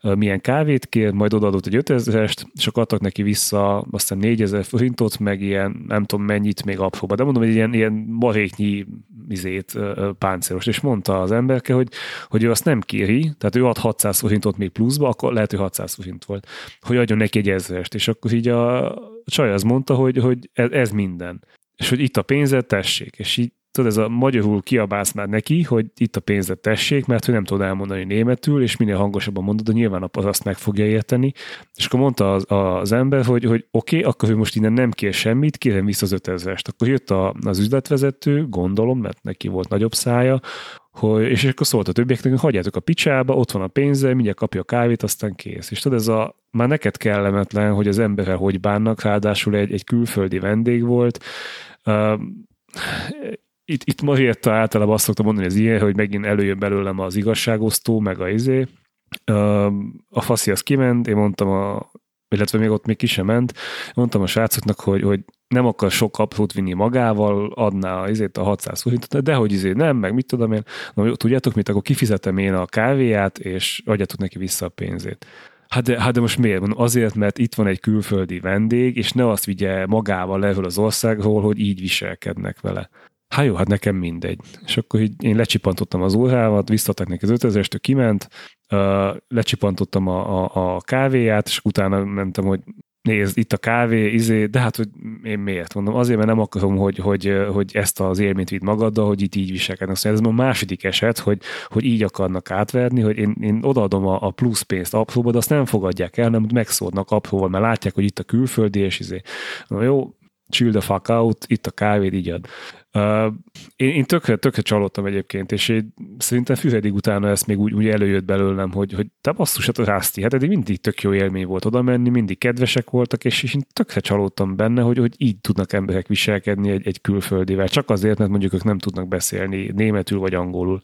milyen kávét kér, majd odaadott egy 5000-est, és akkor adtak neki vissza aztán 4000 forintot, meg ilyen nem tudom mennyit még apróba. De mondom, hogy ilyen, ilyen maréknyi izét, páncélos, és mondta az emberke, hogy, hogy ő azt nem kéri, tehát ő ad 600 forintot még pluszba, akkor lehet, hogy 600 forint volt, hogy adjon neki egy ezerest, és akkor így a csaj az mondta, hogy, hogy ez, ez minden. És hogy itt a pénzet, tessék. És így tudod, ez a magyarul kiabálsz már neki, hogy itt a pénzet tessék, mert hogy nem tud elmondani németül, és minél hangosabban mondod, de nyilván az azt meg fogja érteni. És akkor mondta az, az ember, hogy, hogy oké, okay, akkor ő most innen nem kér semmit, kérem vissza az 5000-est. Akkor jött a, az üzletvezető, gondolom, mert neki volt nagyobb szája, hogy, és akkor szólt a többieknek, hogy hagyjátok a picsába, ott van a pénze, mindjárt kapja a kávét, aztán kész. És tudod, ez a, már neked kellemetlen, hogy az emberrel hogy bánnak, ráadásul egy, egy külföldi vendég volt, uh, itt, itt Marietta általában azt szoktam mondani, hogy ez ilyen, hogy megint előjön belőlem az igazságosztó, meg a izé. A faszi az kiment, én mondtam a illetve még ott még ki sem ment, mondtam a srácoknak, hogy, hogy nem akar sok aprót vinni magával, adná azért a 600 forintot, de hogy izé nem, meg mit tudom én, na, tudjátok mit, akkor kifizetem én a kávéját, és adjátok neki vissza a pénzét. Hát de, hát de most miért? Mondom, azért, mert itt van egy külföldi vendég, és ne azt vigye magával level az országról, hogy így viselkednek vele. Hát jó, hát nekem mindegy. És akkor így én lecsipantottam az órámat, visszatak neki az 5000 kiment, uh, lecsipantottam a, a, a kávéját, és utána mentem, hogy nézd, itt a kávé, izé, de hát, hogy én miért mondom? Azért, mert nem akarom, hogy, hogy, hogy ezt az élményt vidd magaddal, hogy itt így viselkednek. Szóval ez a második eset, hogy, hogy így akarnak átverni, hogy én, én odaadom a, a plusz pénzt apróba, de azt nem fogadják el, nem megszódnak apróval, mert látják, hogy itt a külföldi, és izé. Na, jó, chill the fuck out, itt a kávéd, így ad. Uh, én, én tökre, tökre csalódtam egyébként, és én szerintem Fühedig utána ezt még úgy, úgy előjött belőlem, hogy, hogy te basszus, hát a Rászti, hát eddig mindig tök jó élmény volt oda menni, mindig kedvesek voltak, és, és én tökre csalódtam benne, hogy, hogy így tudnak emberek viselkedni egy, egy külföldivel, csak azért, mert mondjuk ők nem tudnak beszélni németül vagy angolul.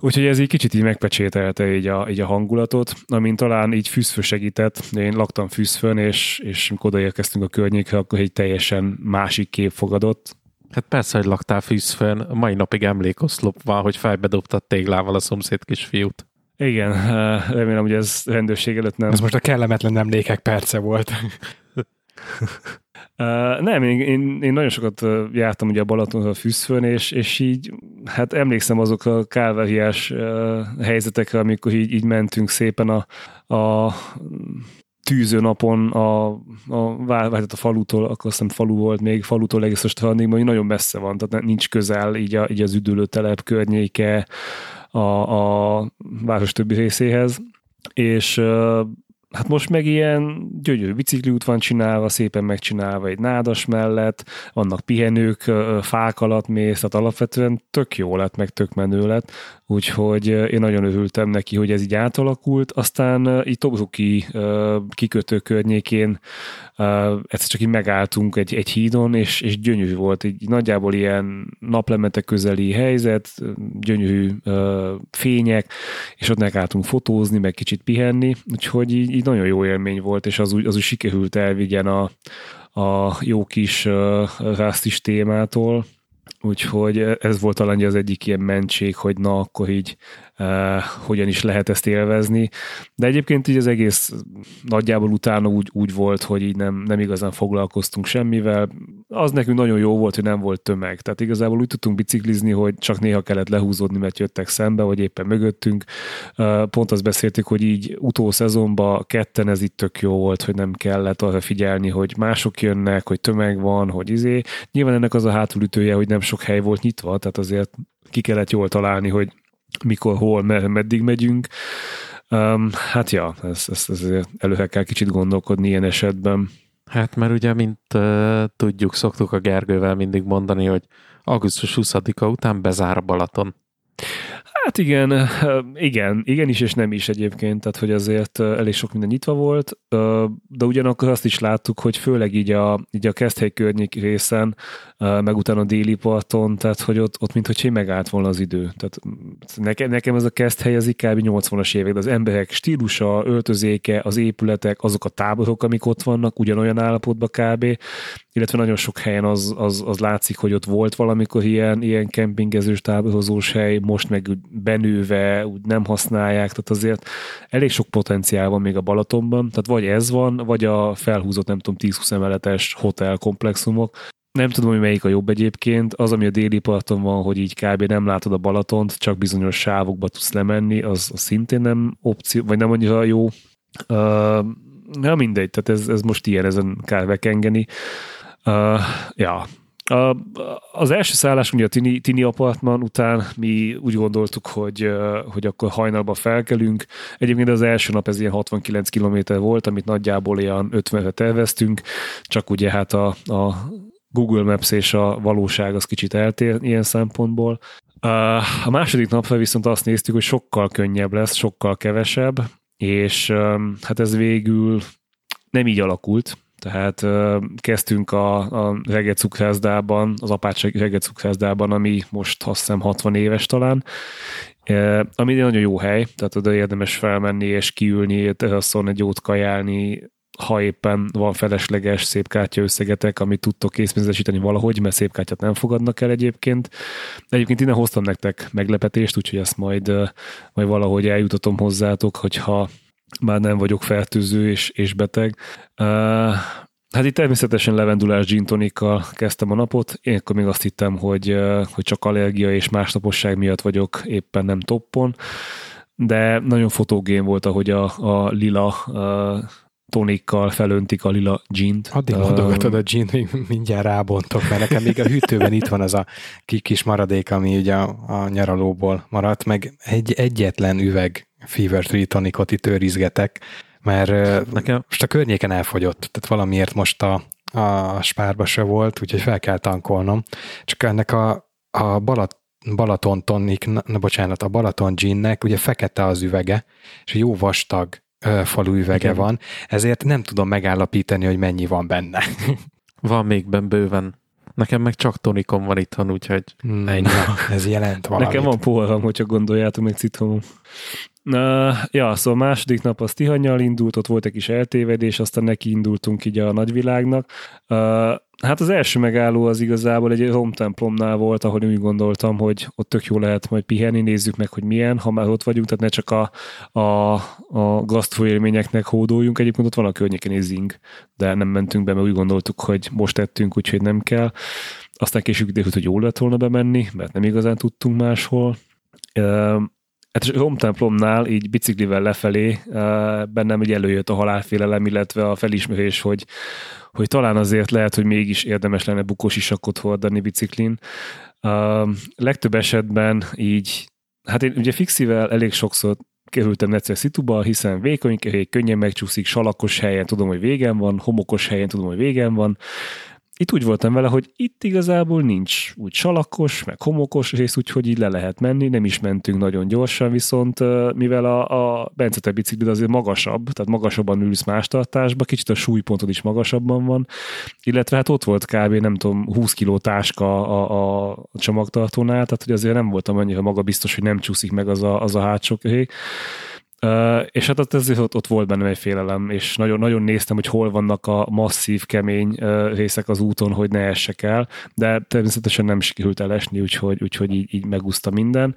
Úgyhogy ez így kicsit így megpecsételte így a, így a hangulatot, amint talán így fűzfő segített. Én laktam fűzfön, és, és amikor odaérkeztünk a környékre, akkor egy teljesen másik kép fogadott. Hát persze, hogy laktál fűzfön. Mai napig emlékoszlop van, hogy felbedobtad téglával a szomszéd kisfiút. Igen, eh, remélem, hogy ez rendőrség előtt nem. Ez most a kellemetlen emlékek perce volt. Uh, nem, én, én, én nagyon sokat jártam ugye a Balaton a fűzfön, és, és így, hát emlékszem azokra a káveriás uh, helyzetekre, amikor így, így mentünk szépen a, a tűző napon a, a, hát a falutól, akkor azt hiszem falu volt még, falutól egész a strandig, mert nagyon messze van, tehát nincs közel így, a, így az üdülőtelep környéke a, a város többi részéhez, és Hát most meg ilyen gyönyörű bicikliút van csinálva, szépen megcsinálva egy nádas mellett, vannak pihenők, fák alatt mész, tehát alapvetően tök jó lett, meg tök menő lett. Úgyhogy én nagyon örültem neki, hogy ez így átalakult. Aztán így Tobuki kikötő környékén egyszer csak így megálltunk egy, egy hídon, és, és gyönyörű volt. Így nagyjából ilyen naplemete közeli helyzet, gyönyörű fények, és ott megálltunk fotózni, meg kicsit pihenni, úgyhogy így, így nagyon jó élmény volt, és az úgy, az úgy sikerült elvigyen a, a jó kis uh, témától, úgyhogy ez volt talán az egyik ilyen mentség, hogy na, akkor így uh, hogyan is lehet ezt élvezni. De egyébként így az egész nagyjából utána úgy, úgy volt, hogy így nem, nem igazán foglalkoztunk semmivel. Az nekünk nagyon jó volt, hogy nem volt tömeg. Tehát igazából úgy tudtunk biciklizni, hogy csak néha kellett lehúzódni, mert jöttek szembe, vagy éppen mögöttünk. Uh, pont azt beszéltük, hogy így utószezonban ketten ez itt tök jó volt, hogy nem kellett arra figyelni, hogy mások jönnek, hogy tömeg van, hogy izé. Nyilván ennek az a hátulütője, hogy nem sok hely volt nyitva, tehát azért ki kellett jól találni, hogy mikor, hol, meddig megyünk. Um, hát ja, ezt, ezt, ezt előre kell kicsit gondolkodni ilyen esetben. Hát mert ugye, mint uh, tudjuk, szoktuk a Gergővel mindig mondani, hogy augusztus 20-a után bezár a Balaton. Hát igen, igen, igen is és nem is egyébként, tehát hogy azért elég sok minden nyitva volt, de ugyanakkor azt is láttuk, hogy főleg így a, így a Keszthely környék részen, meg utána a déli parton, tehát hogy ott, ott mintha megállt volna az idő. Tehát nekem, nekem ez a Keszthely az kb. 80-as évek, de az emberek stílusa, öltözéke, az épületek, azok a táborok, amik ott vannak, ugyanolyan állapotban kb illetve nagyon sok helyen az, az, az látszik, hogy ott volt valamikor ilyen, ilyen kempingezős, táborozós hely, most meg benőve, úgy nem használják, tehát azért elég sok potenciál van még a Balatonban, tehát vagy ez van, vagy a felhúzott, nem tudom, 10-20 emeletes hotel komplexumok, nem tudom, hogy melyik a jobb egyébként. Az, ami a déli parton van, hogy így kb. nem látod a Balatont, csak bizonyos sávokba tudsz lemenni, az, az szintén nem opció, vagy nem annyira jó. Uh, na mindegy, tehát ez, ez most ilyen, ezen kell vekengeni. Uh, ja, az első szállás ugye a Tini, Tini apartman után mi úgy gondoltuk, hogy, hogy akkor hajnalba felkelünk. Egyébként az első nap ez ilyen 69 km volt, amit nagyjából ilyen 50-re terveztünk, csak ugye hát a, a Google Maps és a valóság az kicsit eltér ilyen szempontból. A második napra viszont azt néztük, hogy sokkal könnyebb lesz, sokkal kevesebb, és hát ez végül nem így alakult, tehát kezdtünk a, a reggel cukrászdában, az apács reggel cukrászdában, ami most azt hiszem 60 éves talán, ami egy nagyon jó hely, tehát oda érdemes felmenni és kiülni, teraszon egy jót kajálni, ha éppen van felesleges szép kártya összegetek, amit tudtok készpénzesíteni valahogy, mert szép kártyát nem fogadnak el egyébként. Egyébként innen hoztam nektek meglepetést, úgyhogy ezt majd, majd valahogy eljutatom hozzátok, hogyha már nem vagyok fertőző és, és beteg. Uh, hát itt természetesen levendulás gin tonikkal kezdtem a napot. Én akkor még azt hittem, hogy, hogy csak allergia és másnaposság miatt vagyok éppen nem toppon, de nagyon fotogén volt, ahogy a, a lila uh, tonikkal felöntik a lila gint. Addig mondogatod a gint, még mindjárt rábontok, mert nekem még a hűtőben itt van az a kis maradék, ami ugye a, a nyaralóból maradt, meg egy egyetlen üveg Fever Tree tonikot itt őrizgetek, mert nekem most a környéken elfogyott, tehát valamiért most a, a spárba se volt, úgyhogy fel kell tankolnom. Csak ennek a, a Balat, Balaton tonik, na, bocsánat, a Balaton ginnek ugye fekete az üvege, és jó vastag ö, falu üvege Igen. van, ezért nem tudom megállapítani, hogy mennyi van benne. Van még ben bőven. Nekem meg csak tonikom van itthon, úgyhogy ennyi. ez jelent valamit. Nekem van poharam, hogyha gondoljátok, meg citromom. Uh, ja, szóval második nap az Tihanyjal indult, ott volt egy kis eltévedés, aztán neki indultunk így a nagyvilágnak. Uh, hát az első megálló az igazából egy rom templomnál volt, ahol úgy gondoltam, hogy ott tök jó lehet majd pihenni, nézzük meg, hogy milyen, ha már ott vagyunk, tehát ne csak a, a, a gasztró élményeknek hódoljunk, egyébként ott van a környéken egy zing, de nem mentünk be, mert úgy gondoltuk, hogy most tettünk, úgyhogy nem kell. Aztán később kiderült, hogy jól lett volna bemenni, mert nem igazán tudtunk máshol. Uh, Hát a Rom templomnál így biciklivel lefelé bennem így előjött a halálfélelem, illetve a felismerés, hogy, hogy talán azért lehet, hogy mégis érdemes lenne bukós isakot hordani biciklin. Legtöbb esetben így, hát én ugye fixivel elég sokszor kerültem egyszer szituba, hiszen vékony, könnyen megcsúszik, salakos helyen tudom, hogy végem van, homokos helyen tudom, hogy végem van, itt úgy voltam vele, hogy itt igazából nincs úgy salakos, meg homokos rész, úgyhogy így le lehet menni, nem is mentünk nagyon gyorsan, viszont mivel a, a Bence bicikli azért magasabb, tehát magasabban ülsz más tartásba, kicsit a súlypontod is magasabban van, illetve hát ott volt kb. nem tudom, 20 kiló táska a, a csomagtartónál, tehát hogy azért nem voltam annyira maga biztos, hogy nem csúszik meg az a, az a hátsó Uh, és hát ott, ezért ott, ott volt bennem egy félelem, és nagyon, nagyon néztem, hogy hol vannak a masszív, kemény uh, részek az úton, hogy ne essek el, de természetesen nem sikerült elesni, úgyhogy, úgyhogy így, így megúszta minden.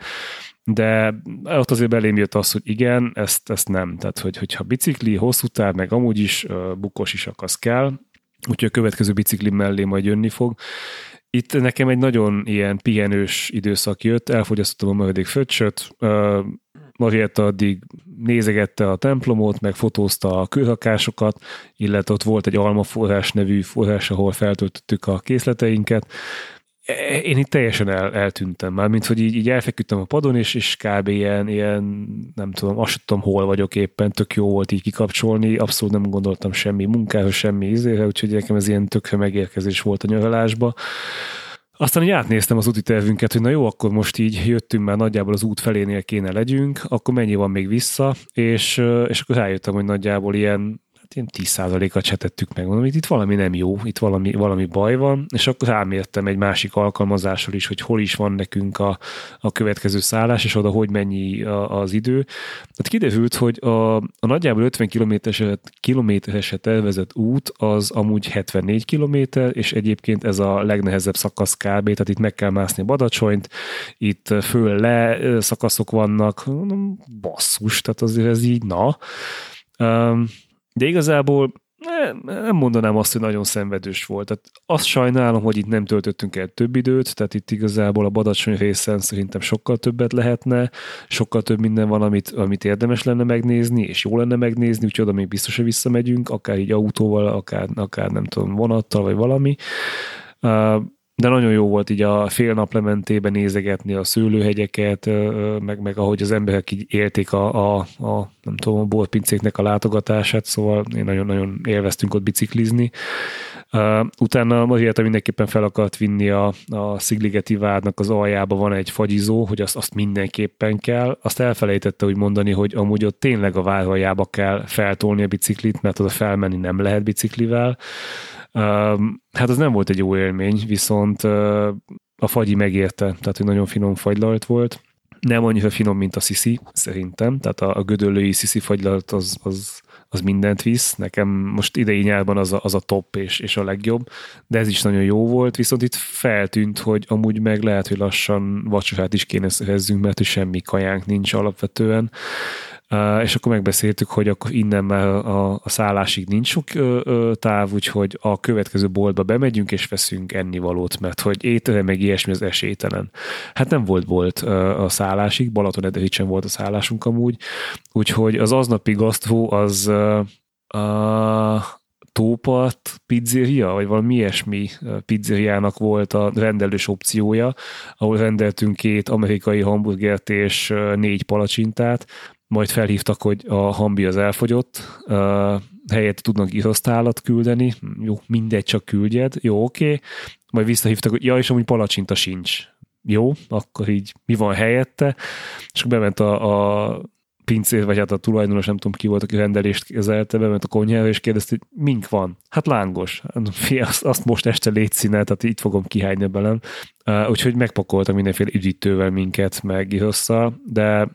De ott azért belém jött az, hogy igen, ezt, ezt nem. Tehát, hogy, hogyha bicikli, hosszú táv, meg amúgy is uh, bukos is akasz kell, úgyhogy a következő bicikli mellé majd jönni fog. Itt nekem egy nagyon ilyen pihenős időszak jött, elfogyasztottam a mögödik föccsöt, Marietta addig nézegette a templomot, meg fotózta a kőhakásokat, illetve ott volt egy almaforrás nevű forrás, ahol feltöltöttük a készleteinket. Én itt teljesen el, eltűntem már, mint hogy így, így elfeküdtem a padon, és, és kb. Ilyen, ilyen, nem tudom, azt tudom, hol vagyok éppen, tök jó volt így kikapcsolni, abszolút nem gondoltam semmi munkára, semmi ízére, úgyhogy nekem ez ilyen tökre megérkezés volt a nyaralásba. Aztán így átnéztem az úti tervünket, hogy na jó, akkor most így jöttünk már nagyjából az út felénél kéne legyünk, akkor mennyi van még vissza, és, és akkor rájöttem, hogy nagyjából ilyen ilyen 10%-at csetettük meg. Mondom, itt valami nem jó, itt valami, valami baj van, és akkor rámértem egy másik alkalmazásról is, hogy hol is van nekünk a, a következő szállás, és oda hogy mennyi a, az idő. Tehát kiderült, hogy a, a nagyjából 50 kilométereset, kilométereset tervezett út az amúgy 74 kilométer, és egyébként ez a legnehezebb szakasz kb. Tehát itt meg kell mászni Badacsonyt, itt föl-le szakaszok vannak, basszus, tehát azért ez így, na. Um, de igazából nem, mondanám azt, hogy nagyon szenvedős volt. Tehát azt sajnálom, hogy itt nem töltöttünk el több időt, tehát itt igazából a Badacsony részen szerintem sokkal többet lehetne, sokkal több minden van, amit, amit érdemes lenne megnézni, és jó lenne megnézni, úgyhogy oda még biztos, hogy visszamegyünk, akár így autóval, akár, akár nem tudom, vonattal, vagy valami. De nagyon jó volt így a fél nap lementében nézegetni a szőlőhegyeket, meg, meg ahogy az emberek így élték a, a, a nem tudom, a boltpincéknek a látogatását, szóval én nagyon-nagyon élveztünk ott biciklizni. Uh, utána Marietta mindenképpen fel akart vinni a, a Szigligeti várnak az aljába van egy fagyizó, hogy azt, azt mindenképpen kell. Azt elfelejtette úgy mondani, hogy amúgy ott tényleg a vár aljába kell feltolni a biciklit, mert oda felmenni nem lehet biciklivel. Hát az nem volt egy jó élmény, viszont a fagyi megérte, tehát hogy nagyon finom fagylalt volt. Nem annyira finom, mint a sziszi, szerintem. Tehát a, a gödöllői sziszi fagylalt az, az, az mindent visz. Nekem most idei nyárban az a, az a top és, és a legjobb, de ez is nagyon jó volt, viszont itt feltűnt, hogy amúgy meg lehet, hogy lassan vacsorát is kéne szerezzünk, mert hogy semmi kajánk nincs alapvetően és akkor megbeszéltük, hogy akkor innen már a, a szállásig nincs sok táv, úgyhogy a következő boltba bemegyünk és veszünk ennivalót, mert hogy étele meg ilyesmi az esélytelen. Hát nem volt bolt a szállásig, Balaton sem volt a szállásunk amúgy, úgyhogy az aznapi gasztró az a Tópart pizzeria, vagy valami ilyesmi pizzeriának volt a rendelős opciója, ahol rendeltünk két amerikai hamburgert és négy palacsintát, majd felhívtak, hogy a hambi az elfogyott, uh, helyett tudnak irosztálat küldeni, jó, mindegy, csak küldjed, jó, oké, okay. majd visszahívtak, hogy ja, és amúgy palacsinta sincs. Jó, akkor így mi van helyette, és akkor bement a, a pincér, vagy hát a tulajdonos, nem tudom ki volt, aki rendelést kezelte, bement a konyhára, és kérdezte, hogy mink van? Hát lángos. Fé, azt, azt most este létszíne, tehát itt fogom kihányni belem. Uh, úgyhogy megpakoltak mindenféle üdítővel minket, meg de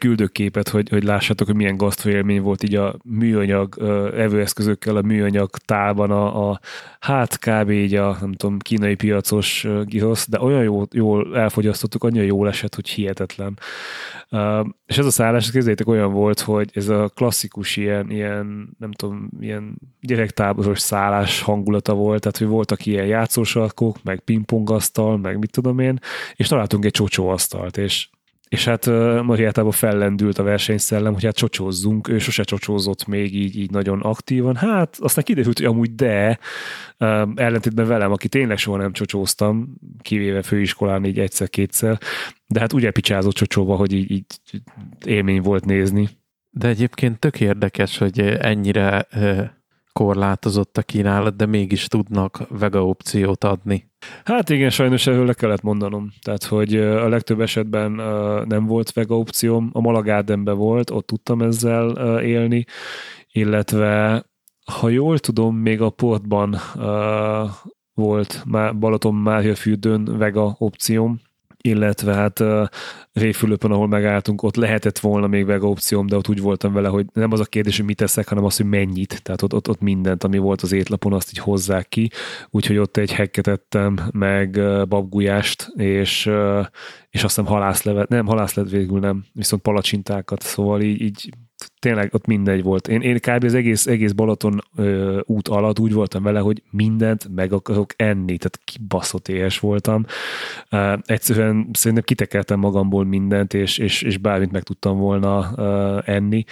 küldök képet, hogy, hogy lássátok, hogy milyen gasztroélmény volt így a műanyag evőeszközökkel a műanyag tálban a, a hát kb. így a nem tudom, kínai piacos girosz, de olyan jól, jól elfogyasztottuk, annyira jól esett, hogy hihetetlen. És ez a szállás, képzeljétek, olyan volt, hogy ez a klasszikus ilyen, ilyen nem tudom, ilyen gyerektáboros szállás hangulata volt, tehát hogy voltak ilyen játszósarkok, meg pingpongasztal, meg mit tudom én, és találtunk egy csocsóasztalt, és és hát Mariátában fellendült a versenyszellem, hogy hát csocsózzunk, ő sose csocsózott még így, így nagyon aktívan. Hát aztán kiderült, hogy amúgy de, ellentétben velem, aki tényleg soha nem csocsóztam, kivéve főiskolán így egyszer-kétszer, de hát ugye picsázott csocsóba, hogy így, így élmény volt nézni. De egyébként tök érdekes, hogy ennyire korlátozott a kínálat, de mégis tudnak vega opciót adni. Hát igen, sajnos erről le kellett mondanom. Tehát, hogy a legtöbb esetben nem volt vega opcióm, a Malagádenben volt, ott tudtam ezzel élni, illetve ha jól tudom, még a portban volt Balaton Mária fürdőn vega opcióm, illetve hát Réfülöpön, ahol megálltunk, ott lehetett volna még vega opcióm, de ott úgy voltam vele, hogy nem az a kérdés, hogy mit teszek, hanem az, hogy mennyit. Tehát ott, ott, ott mindent, ami volt az étlapon, azt így hozzák ki. Úgyhogy ott egy hekket ettem, meg babgulyást, és, és azt hiszem halászlevet, nem, halászlevet végül nem, viszont palacsintákat, szóval így, így tényleg ott mindegy volt. Én, én kb. az egész, egész Balaton ö, út alatt úgy voltam vele, hogy mindent meg akarok enni, tehát kibaszott éhes voltam. Uh, egyszerűen szerintem kitekeltem magamból mindent, és, és, és bármit meg tudtam volna uh, enni.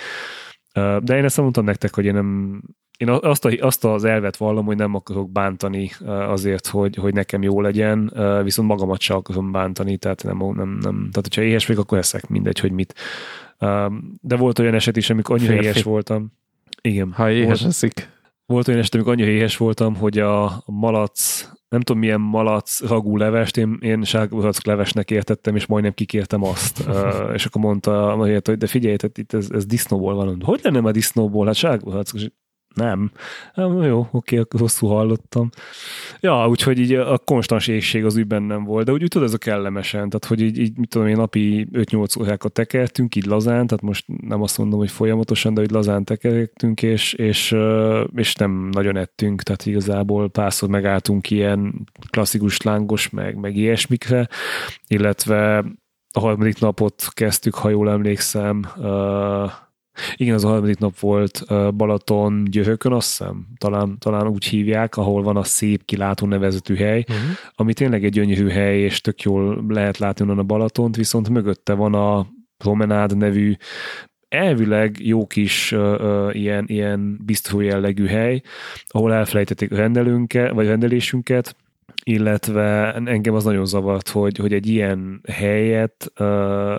Uh, de én ezt mondtam nektek, hogy én nem, én azt, a, azt az elvet vallom, hogy nem akarok bántani azért, hogy, hogy nekem jó legyen, viszont magamat sem akarom bántani, tehát nem, nem, nem tehát hogyha éhes vagyok, akkor eszek, mindegy, hogy mit. De volt olyan eset is, amikor annyira Férfi. éhes voltam. Igen. Ha éhes volt, eszik. Volt olyan eset, amikor annyira éhes voltam, hogy a malac, nem tudom milyen malac ragú levest, én, én sárgózack levesnek értettem, és majdnem kikértem azt. uh, és akkor mondta, hogy de figyelj, itt ez, ez disznóból van. Hogy lenne már disznóból? Hát sárgózack. Nem. nem jó, oké, rosszul hallottam. Ja, úgyhogy így a konstans égség az úgy bennem volt, de úgy, tudod, ez a kellemesen, tehát hogy így, így mit tudom én, napi 5-8 órákat tekertünk, így lazán, tehát most nem azt mondom, hogy folyamatosan, de úgy lazán tekertünk, és, és, és nem nagyon ettünk, tehát igazából párszor megálltunk ilyen klasszikus lángos, meg, meg ilyesmikre, illetve a harmadik napot kezdtük, ha jól emlékszem, uh, igen, az a harmadik nap volt Balaton Gyöhökön, azt hiszem, talán, talán úgy hívják, ahol van a szép kilátó nevezetű hely, uh-huh. ami tényleg egy gyönyörű hely, és tök jól lehet látni onnan a Balatont, viszont mögötte van a Promenád nevű elvileg jó kis uh, uh, ilyen, ilyen biztos jellegű hely, ahol elfelejtették a rendelőnket, vagy rendelésünket, illetve engem az nagyon zavart, hogy, hogy egy ilyen helyet uh,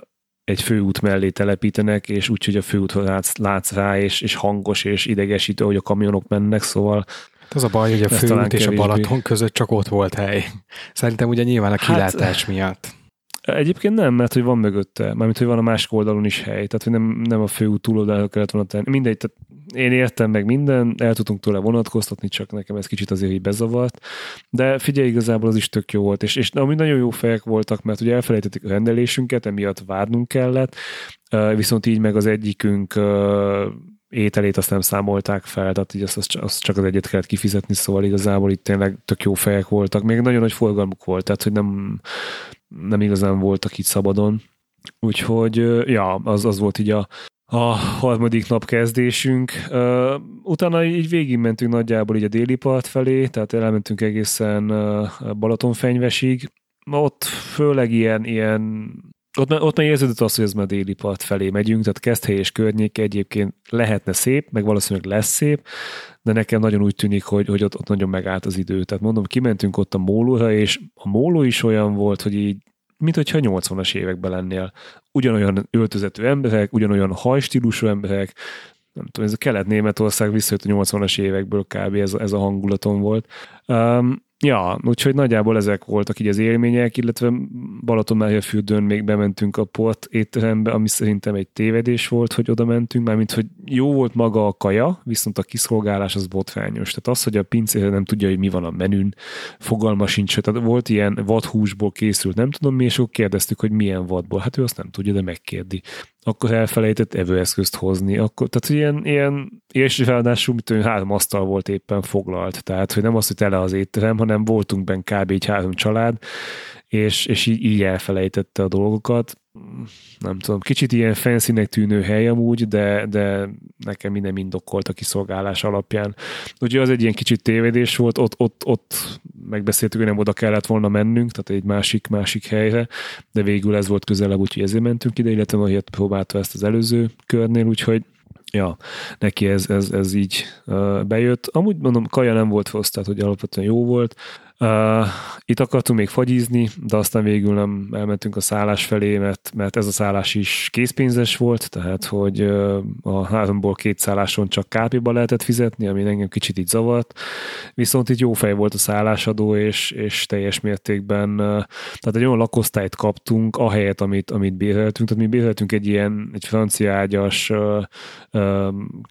egy főút mellé telepítenek, és úgy, hogy a főútra látsz, látsz rá, és, és hangos, és idegesítő, hogy a kamionok mennek, szóval az a baj, hogy a főút és a Balaton között csak ott volt hely. Szerintem ugye nyilván a kilátás hát, miatt. Egyébként nem, mert hogy van mögötte, mármint, hogy van a másik oldalon is hely, tehát hogy nem, nem a főút túloldalára kellett volna tenni. Mindegy, tehát én értem meg minden, el tudtunk tőle vonatkoztatni, csak nekem ez kicsit azért így bezavart, de figyelj, igazából az is tök jó volt, és, és ami nagyon jó fejek voltak, mert ugye elfelejtették a rendelésünket, emiatt várnunk kellett, viszont így meg az egyikünk ételét azt nem számolták fel, tehát így azt, azt csak az egyet kellett kifizetni, szóval igazából itt tényleg tök jó fejek voltak, még nagyon nagy forgalmuk volt, tehát hogy nem, nem igazán voltak itt szabadon. Úgyhogy, ja, az, az volt így a, a harmadik nap kezdésünk. Uh, utána így végigmentünk nagyjából így a déli part felé, tehát elmentünk egészen uh, Balatonfenyvesig. Ott főleg ilyen, ilyen ott, ott már érződött az, hogy ez már déli part felé megyünk, tehát Keszthely és környék egyébként lehetne szép, meg valószínűleg lesz szép, de nekem nagyon úgy tűnik, hogy, hogy ott, ott nagyon megállt az idő. Tehát mondom, kimentünk ott a mólóra, és a móló is olyan volt, hogy így mint hogyha 80-as években lennél. Ugyanolyan öltözetű emberek, ugyanolyan hajstílusú emberek, nem tudom, ez a kelet-németország visszajött a 80-as évekből kb. ez, ez a hangulaton volt. Um, Ja, úgyhogy nagyjából ezek voltak így az élmények, illetve Balatonmárjafürdőn még bementünk a port étterembe, ami szerintem egy tévedés volt, hogy oda mentünk, mármint, hogy jó volt maga a kaja, viszont a kiszolgálás az botrányos. Tehát az, hogy a pincér nem tudja, hogy mi van a menün, fogalma sincs. Tehát volt ilyen vadhúsból készült, nem tudom mi, és akkor kérdeztük, hogy milyen vadból. Hát ő azt nem tudja, de megkérdi akkor elfelejtett evőeszközt hozni. Akkor, tehát ilyen, ilyen és ráadásul tudom, három asztal volt éppen foglalt. Tehát, hogy nem az, hogy tele az étterem, hanem voltunk benne kb. egy három család, és, és így, így elfelejtette a dolgokat nem tudom, kicsit ilyen fancynek tűnő hely amúgy, de, de nekem minden indokolt a kiszolgálás alapján. Ugye az egy ilyen kicsit tévedés volt, ott, ott, ott megbeszéltük, hogy nem oda kellett volna mennünk, tehát egy másik, másik helyre, de végül ez volt közelebb, úgyhogy ezért mentünk ide, illetve a próbálta ezt az előző körnél, úgyhogy ja, neki ez, ez, ez így bejött. Amúgy mondom, kaja nem volt rossz, tehát hogy alapvetően jó volt. Itt akartunk még fagyizni, de aztán végül nem elmentünk a szállás felé, mert, mert ez a szállás is készpénzes volt, tehát hogy a háromból két szálláson csak KP-ba lehetett fizetni, ami engem kicsit így zavart. Viszont itt jó fej volt a szállásadó, és, és teljes mértékben, tehát egy olyan lakosztályt kaptunk, ahelyett, amit, amit béreltünk. Tehát mi béreltünk egy ilyen, egy francia ágyas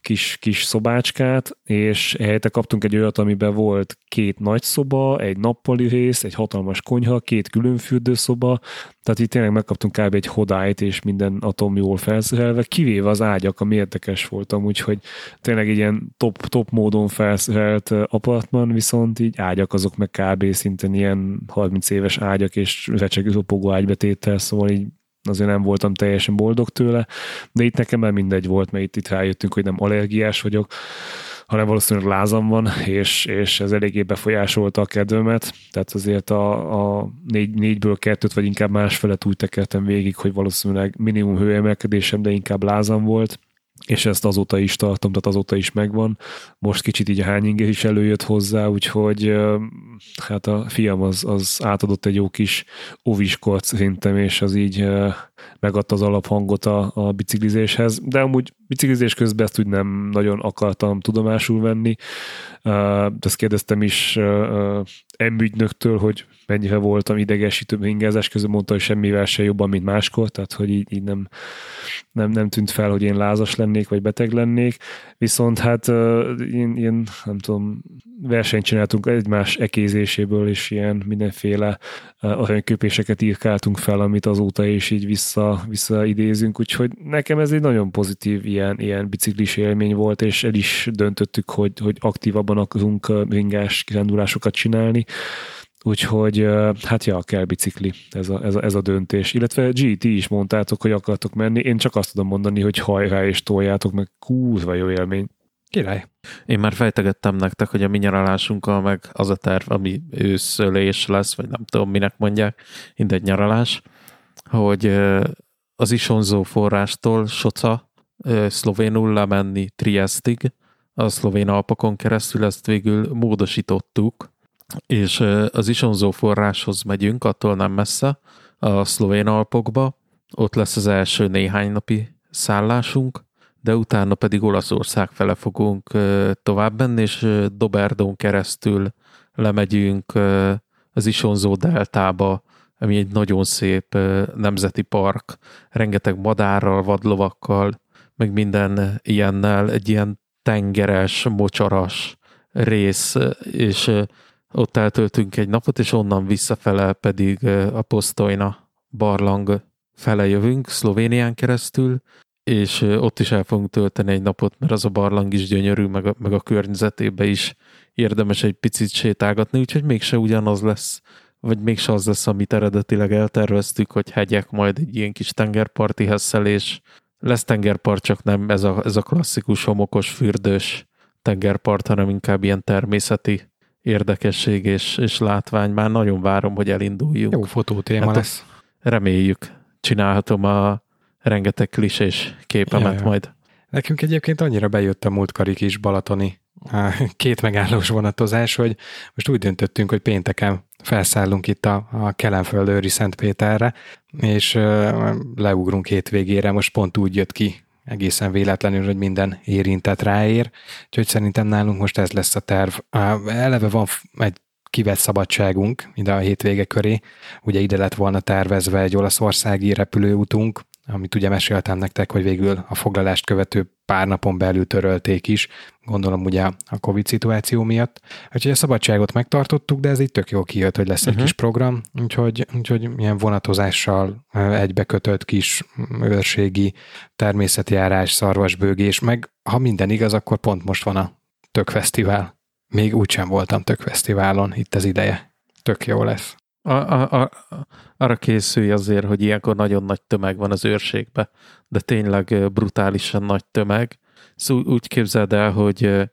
kis, kis szobácskát, és helyette kaptunk egy olyat, amiben volt két nagy szoba, egy nappali rész, egy hatalmas konyha, két külön fürdőszoba, tehát itt tényleg megkaptunk kb. egy hodályt, és minden atom jól felszerelve, kivéve az ágyak, ami érdekes voltam, úgyhogy tényleg egy ilyen top, top módon felszerelt apartman, viszont így ágyak azok meg kb. szinten ilyen 30 éves ágyak és recsegő ropogó szóval így azért nem voltam teljesen boldog tőle, de itt nekem már mindegy volt, mert itt, itt rájöttünk, hogy nem allergiás vagyok, hanem valószínűleg lázam van, és, és ez eléggé befolyásolta a kedvemet, tehát azért a, a négy, négyből kettőt, vagy inkább másfelet úgy tekertem végig, hogy valószínűleg minimum hőemelkedésem, de inkább lázam volt, és ezt azóta is tartom, tehát azóta is megvan. Most kicsit így a hányinger is előjött hozzá, úgyhogy hát a fiam az, az átadott egy jó kis oviskort szerintem, és az így megadta az alaphangot a, a biciklizéshez, de amúgy biciklizés közben ezt úgy nem nagyon akartam tudomásul venni. De ezt kérdeztem is emügynöktől, hogy mennyire voltam idegesítő ingázás közben, mondta, hogy semmivel se jobban, mint máskor, tehát hogy így, így nem, nem, nem tűnt fel, hogy én lázas lennék, vagy beteg lennék, viszont hát ilyen, ilyen nem tudom, versenyt csináltunk egymás ekézéséből, és ilyen mindenféle aranyköpéseket írkáltunk fel, amit azóta is így vissza, visszaidézünk, úgyhogy nekem ez egy nagyon pozitív ilyen, ilyen biciklis élmény volt, és el is döntöttük, hogy, hogy aktívabban akarunk ringás kirándulásokat csinálni, Úgyhogy hát ja, kell bicikli, ez a, ez, a, ez a döntés. Illetve GT is mondtátok, hogy akartok menni, én csak azt tudom mondani, hogy hajrá és toljátok, meg kurva jó élmény. Király. Én már fejtegettem nektek, hogy a mi nyaralásunkkal meg az a terv, ami őszölés lesz, vagy nem tudom, minek mondják, mindegy nyaralás, hogy az Isonzó forrástól Soca szlovénul lemenni Triestig, a szlovén alpokon keresztül ezt végül módosítottuk, és az Isonzó forráshoz megyünk, attól nem messze, a szlovén alpokba, ott lesz az első néhány napi szállásunk, de utána pedig Olaszország fele fogunk tovább menni, és Doberdón keresztül lemegyünk az Isonzó deltába, ami egy nagyon szép nemzeti park, rengeteg madárral, vadlovakkal, meg minden ilyennel, egy ilyen tengeres, mocsaras rész, és ott eltöltünk egy napot, és onnan visszafele pedig a Posztojna barlang fele jövünk, Szlovénián keresztül, és ott is el fogunk tölteni egy napot, mert az a barlang is gyönyörű, meg a, meg a környezetébe is érdemes egy picit sétálgatni, úgyhogy mégse ugyanaz lesz, vagy mégse az lesz, amit eredetileg elterveztük, hogy hegyek, majd egy ilyen kis tengerparti hesszelés. Lesz tengerpart, csak nem ez a, ez a klasszikus homokos, fürdős tengerpart, hanem inkább ilyen természeti érdekesség és, és látvány. Már nagyon várom, hogy elinduljunk. Jó fotótéma hát lesz. Reméljük. Csinálhatom a rengeteg klisés képemet ja, ja. majd. Nekünk egyébként annyira bejött a múltkori kis balatoni két megállós vonatozás, hogy most úgy döntöttünk, hogy pénteken felszállunk itt a, a Kelenföldőri Szentpéterre, és leugrunk két végére. Most pont úgy jött ki egészen véletlenül, hogy minden érintett ráér, úgyhogy szerintem nálunk most ez lesz a terv. Eleve van egy kivett szabadságunk ide a hétvége köré, ugye ide lett volna tervezve egy olaszországi repülőutunk, amit ugye meséltem nektek, hogy végül a foglalást követő pár napon belül törölték is, gondolom ugye a Covid szituáció miatt. Úgyhogy a szabadságot megtartottuk, de ez így tök jó kijött, hogy lesz uh-huh. egy mhm. kis program, úgyhogy, úgyhogy ilyen vonatozással egybekötött kis őrségi természetjárás, szarvasbőgés, meg ha minden igaz, akkor pont most van a Tökfesztivál. Még úgysem voltam Tökfesztiválon, itt az ideje. Tök jó lesz. A, a, a, arra készülj azért, hogy ilyenkor nagyon nagy tömeg van az őrségbe, de tényleg brutálisan nagy tömeg. Szóval úgy képzeld el, hogy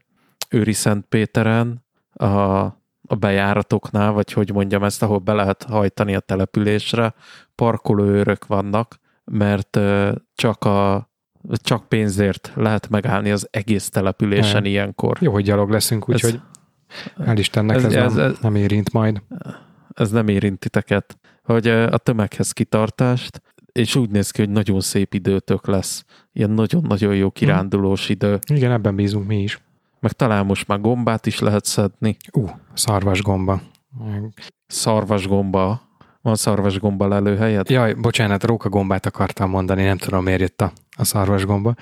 Őri Szentpéteren a, a bejáratoknál, vagy hogy mondjam ezt, ahol be lehet hajtani a településre, parkolóőrök vannak, mert csak a csak pénzért lehet megállni az egész településen ilyenkor. Jó, hogy gyalog leszünk, úgyhogy Hál' Istennek ez, ez, ez, ez nem érint majd. Ez nem érint titeket, hogy a tömeghez kitartást, és úgy néz ki, hogy nagyon szép időtök lesz. Ilyen nagyon-nagyon jó kirándulós idő. Igen, ebben bízunk mi is. Meg talán most már gombát is lehet szedni. Ú, uh, szarvasgomba. Szarvasgomba. Van szarvasgomba lelőhelyed? Jaj, bocsánat, rókagombát akartam mondani, nem tudom miért jött a, a szarvasgomba.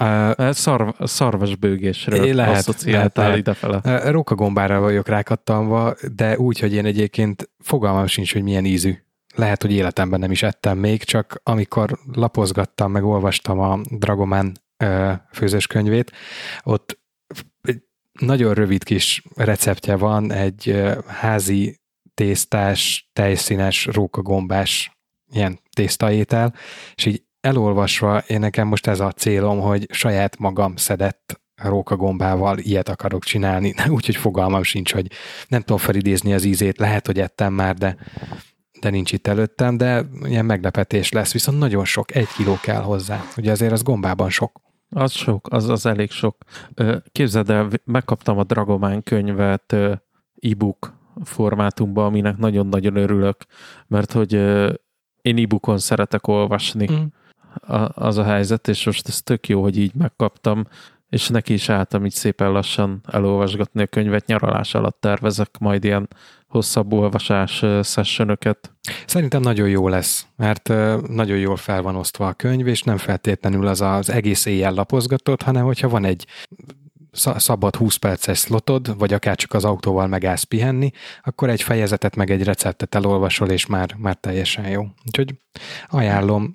Uh, Szarv, szarvasbőgésről lehet, asszociáltál lehet, idefele. Rókagombára vagyok rákattanva, de úgy, hogy én egyébként fogalmam sincs, hogy milyen ízű. Lehet, hogy életemben nem is ettem még, csak amikor lapozgattam, meg olvastam a Dragomán főzőskönyvét, ott egy nagyon rövid kis receptje van, egy házi tésztás, tejszínes, rókagombás ilyen tésztaétel, és így elolvasva én nekem most ez a célom, hogy saját magam szedett rókagombával ilyet akarok csinálni, úgyhogy fogalmam sincs, hogy nem tudom felidézni az ízét, lehet, hogy ettem már, de, de nincs itt előttem, de ilyen meglepetés lesz, viszont nagyon sok, egy kiló kell hozzá, ugye azért az gombában sok. Az sok, az, az elég sok. Képzeld el, megkaptam a Dragomán könyvet e-book formátumban, aminek nagyon-nagyon örülök, mert hogy én e-bookon szeretek olvasni. Mm. A, az a helyzet, és most ez tök jó, hogy így megkaptam, és neki is álltam így szépen lassan elolvasgatni a könyvet. Nyaralás alatt tervezek majd ilyen hosszabb olvasás sessionöket. Szerintem nagyon jó lesz, mert nagyon jól fel van osztva a könyv, és nem feltétlenül az az egész éjjel lapozgatott, hanem hogyha van egy szabad 20 perces slotod, vagy akár csak az autóval megállsz pihenni, akkor egy fejezetet meg egy receptet elolvasol, és már, már teljesen jó. Úgyhogy ajánlom.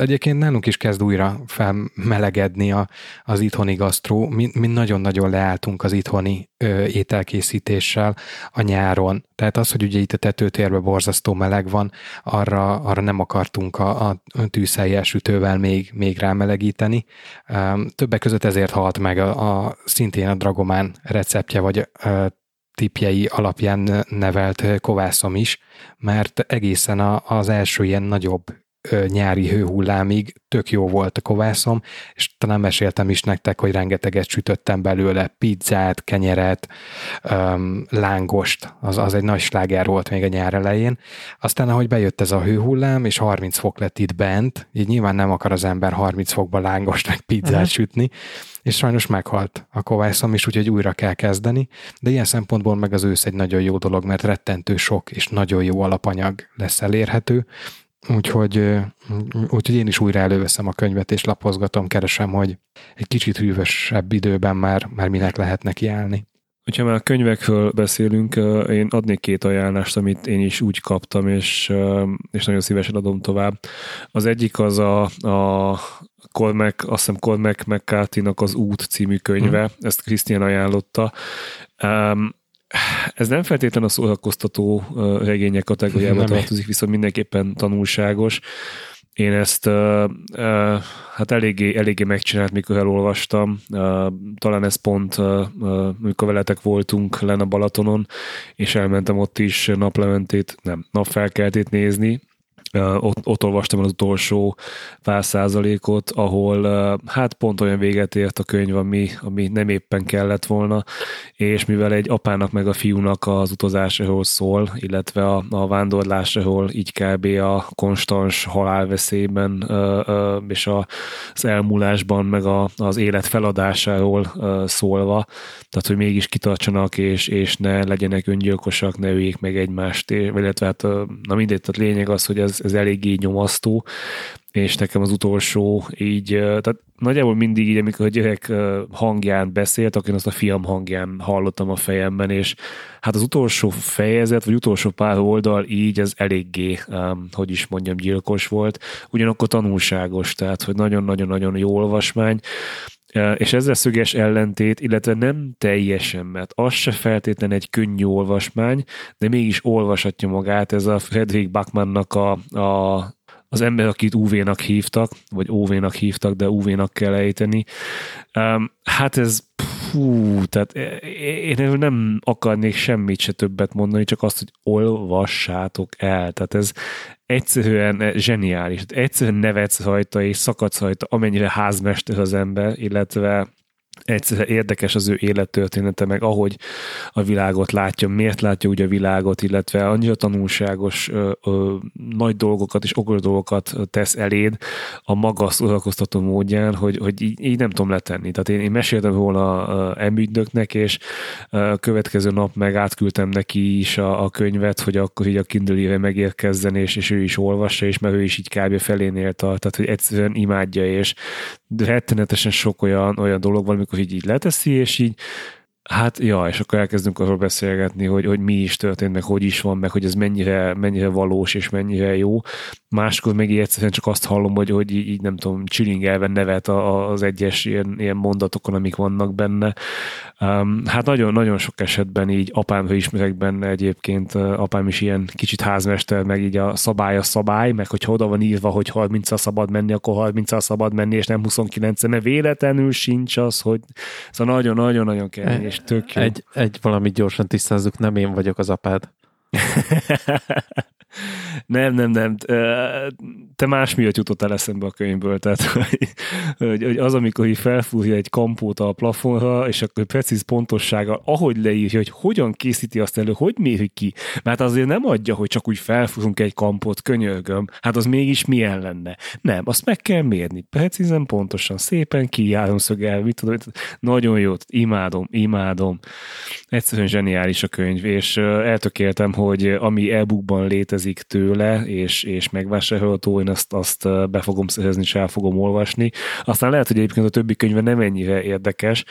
Egyébként nálunk is kezd újra felmelegedni a, az itthoni gasztró. Mi, mi nagyon-nagyon leálltunk az itthoni ö, ételkészítéssel a nyáron. Tehát az, hogy ugye itt a tetőtérben borzasztó meleg van, arra, arra nem akartunk a, a tűzhelyes sütővel még, még rámelegíteni. Többek között ezért halt meg a, a szintén a Dragomán receptje, vagy tipjei alapján nevelt kovászom is, mert egészen a, az első ilyen nagyobb nyári hőhullámig. Tök jó volt a kovászom, és talán meséltem is nektek, hogy rengeteget sütöttem belőle, pizzát, kenyeret, um, lángost, az, az egy nagy sláger volt még a nyár elején. Aztán, ahogy bejött ez a hőhullám, és 30 fok lett itt bent, így nyilván nem akar az ember 30 fokba lángost meg pizzát uh-huh. sütni, és sajnos meghalt a kovászom is, úgyhogy újra kell kezdeni, de ilyen szempontból meg az ősz egy nagyon jó dolog, mert rettentő sok és nagyon jó alapanyag lesz elérhető, Úgyhogy, úgyhogy én is újra előveszem a könyvet, és lapozgatom, keresem, hogy egy kicsit hűvösebb időben már, már minek lehet neki állni. Hogyha már a könyvekről beszélünk, én adnék két ajánlást, amit én is úgy kaptam, és, és nagyon szívesen adom tovább. Az egyik az a, a Colmac, azt hiszem Colmac mccarthy az Út című könyve, hmm. ezt Krisztián ajánlotta ez nem feltétlenül a szórakoztató regények kategóriába tartozik, viszont mindenképpen tanulságos. Én ezt uh, uh, hát eléggé, eléggé megcsinált, mikor elolvastam. Uh, talán ez pont, uh, mikor veletek voltunk len a Balatonon, és elmentem ott is naplementét, nem, napfelkeltét nézni, ott, ott olvastam az utolsó pár százalékot, ahol hát pont olyan véget ért a könyv, ami, ami nem éppen kellett volna, és mivel egy apának meg a fiúnak az utazásról szól, illetve a, a vándorlásról így kb. a konstans halálveszélyben és az elmúlásban meg a, az élet feladásáról szólva, tehát hogy mégis kitartsanak és, és ne legyenek öngyilkosak, ne üljék meg egymást, illetve hát na mindegy, tehát lényeg az, hogy ez, ez eléggé nyomasztó, és nekem az utolsó így, tehát nagyjából mindig így, amikor a gyerek hangján beszélt, akkor én azt a fiam hangján hallottam a fejemben, és hát az utolsó fejezet, vagy utolsó pár oldal így, ez eléggé, hogy is mondjam, gyilkos volt, ugyanakkor tanulságos, tehát, hogy nagyon-nagyon-nagyon jó olvasmány, és ezzel szöges ellentét, illetve nem teljesen, mert az se feltétlen egy könnyű olvasmány, de mégis olvashatja magát ez a Frederick Bachmannnak a, a az ember, akit UV-nak hívtak, vagy OV-nak hívtak, de UV-nak kell ejteni. Um, hát ez fú, tehát én nem akarnék semmit se többet mondani, csak azt, hogy olvassátok el. Tehát ez egyszerűen zseniális. Egyszerűen nevetsz rajta és szakadsz rajta, amennyire házmester az ember, illetve egyszerűen érdekes az ő élettörténete, meg ahogy a világot látja, miért látja úgy a világot, illetve annyira tanulságos ö, ö, nagy dolgokat és okos dolgokat tesz eléd a maga szórakoztató módján, hogy, hogy így, így nem tudom letenni. Tehát én, én meséltem volna emügynöknek, és a következő nap meg átküldtem neki is a, a könyvet, hogy akkor így a kindle megérkezzen, és, és ő is olvassa, és mert ő is így kb. felénél tart, tehát hogy egyszerűen imádja, és rettenetesen sok olyan, olyan dolog van, amikor így, így leteszi, és így Hát, ja, és akkor elkezdünk arról beszélgetni, hogy, hogy mi is történt, meg hogy is van, meg hogy ez mennyire, mennyire valós és mennyire jó. Máskor meg egyszerűen csak azt hallom, hogy, hogy így, nem tudom, csilingelve nevet az egyes ilyen, ilyen mondatokon, amik vannak benne. Um, hát nagyon, nagyon sok esetben így apám ismerek benne egyébként, apám is ilyen kicsit házmester, meg így a szabály a szabály, meg hogyha oda van írva, hogy 30 szabad menni, akkor 30 szabad menni, és nem 29 mert véletlenül sincs az, hogy szóval nagyon-nagyon-nagyon kell, és tök jó. Egy, egy valamit gyorsan tisztázzuk, nem én vagyok az apád. nem, nem, nem. Te más miatt jutottál eszembe a könyvből, tehát hogy, hogy az, amikor így felfúrja egy kampót a plafonra, és akkor precíz pontossággal, ahogy leírja, hogy hogyan készíti azt elő, hogy méri ki. Mert azért nem adja, hogy csak úgy felfúrunk egy kampót, könyörgöm. Hát az mégis milyen lenne. Nem, azt meg kell mérni. Precízen, pontosan, szépen el, mit tudom, nagyon jó, imádom, imádom. Egyszerűen zseniális a könyv, és eltökéltem, hogy ami e-bookban létezik tőle, és, és megvásárolható, én azt, azt be fogom szerezni, és el fogom olvasni. Aztán lehet, hogy egyébként a többi könyve nem ennyire érdekes,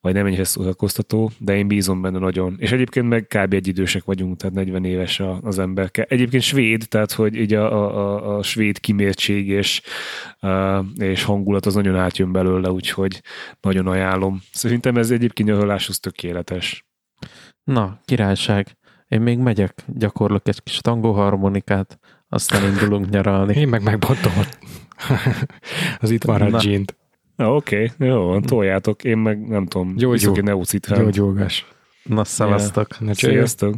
vagy nem ennyire szórakoztató, de én bízom benne nagyon. És egyébként meg kb. egy idősek vagyunk, tehát 40 éves az ember. Egyébként svéd, tehát hogy így a, a, a svéd kimértség és, és hangulat az nagyon átjön belőle, úgyhogy nagyon ajánlom. Szerintem ez egyébként nyaraláshoz tökéletes. Na, királyság. Én még megyek, gyakorlok egy kis tangóharmonikát, aztán indulunk nyaralni. Én meg megbontom az itt van a gint. Oké, okay, jó toljátok. Én meg nem tudom, Gyógyul. viszok egy neucitrán. Gyógyulgás. Na, szevasztok. Yeah. Sziasztok.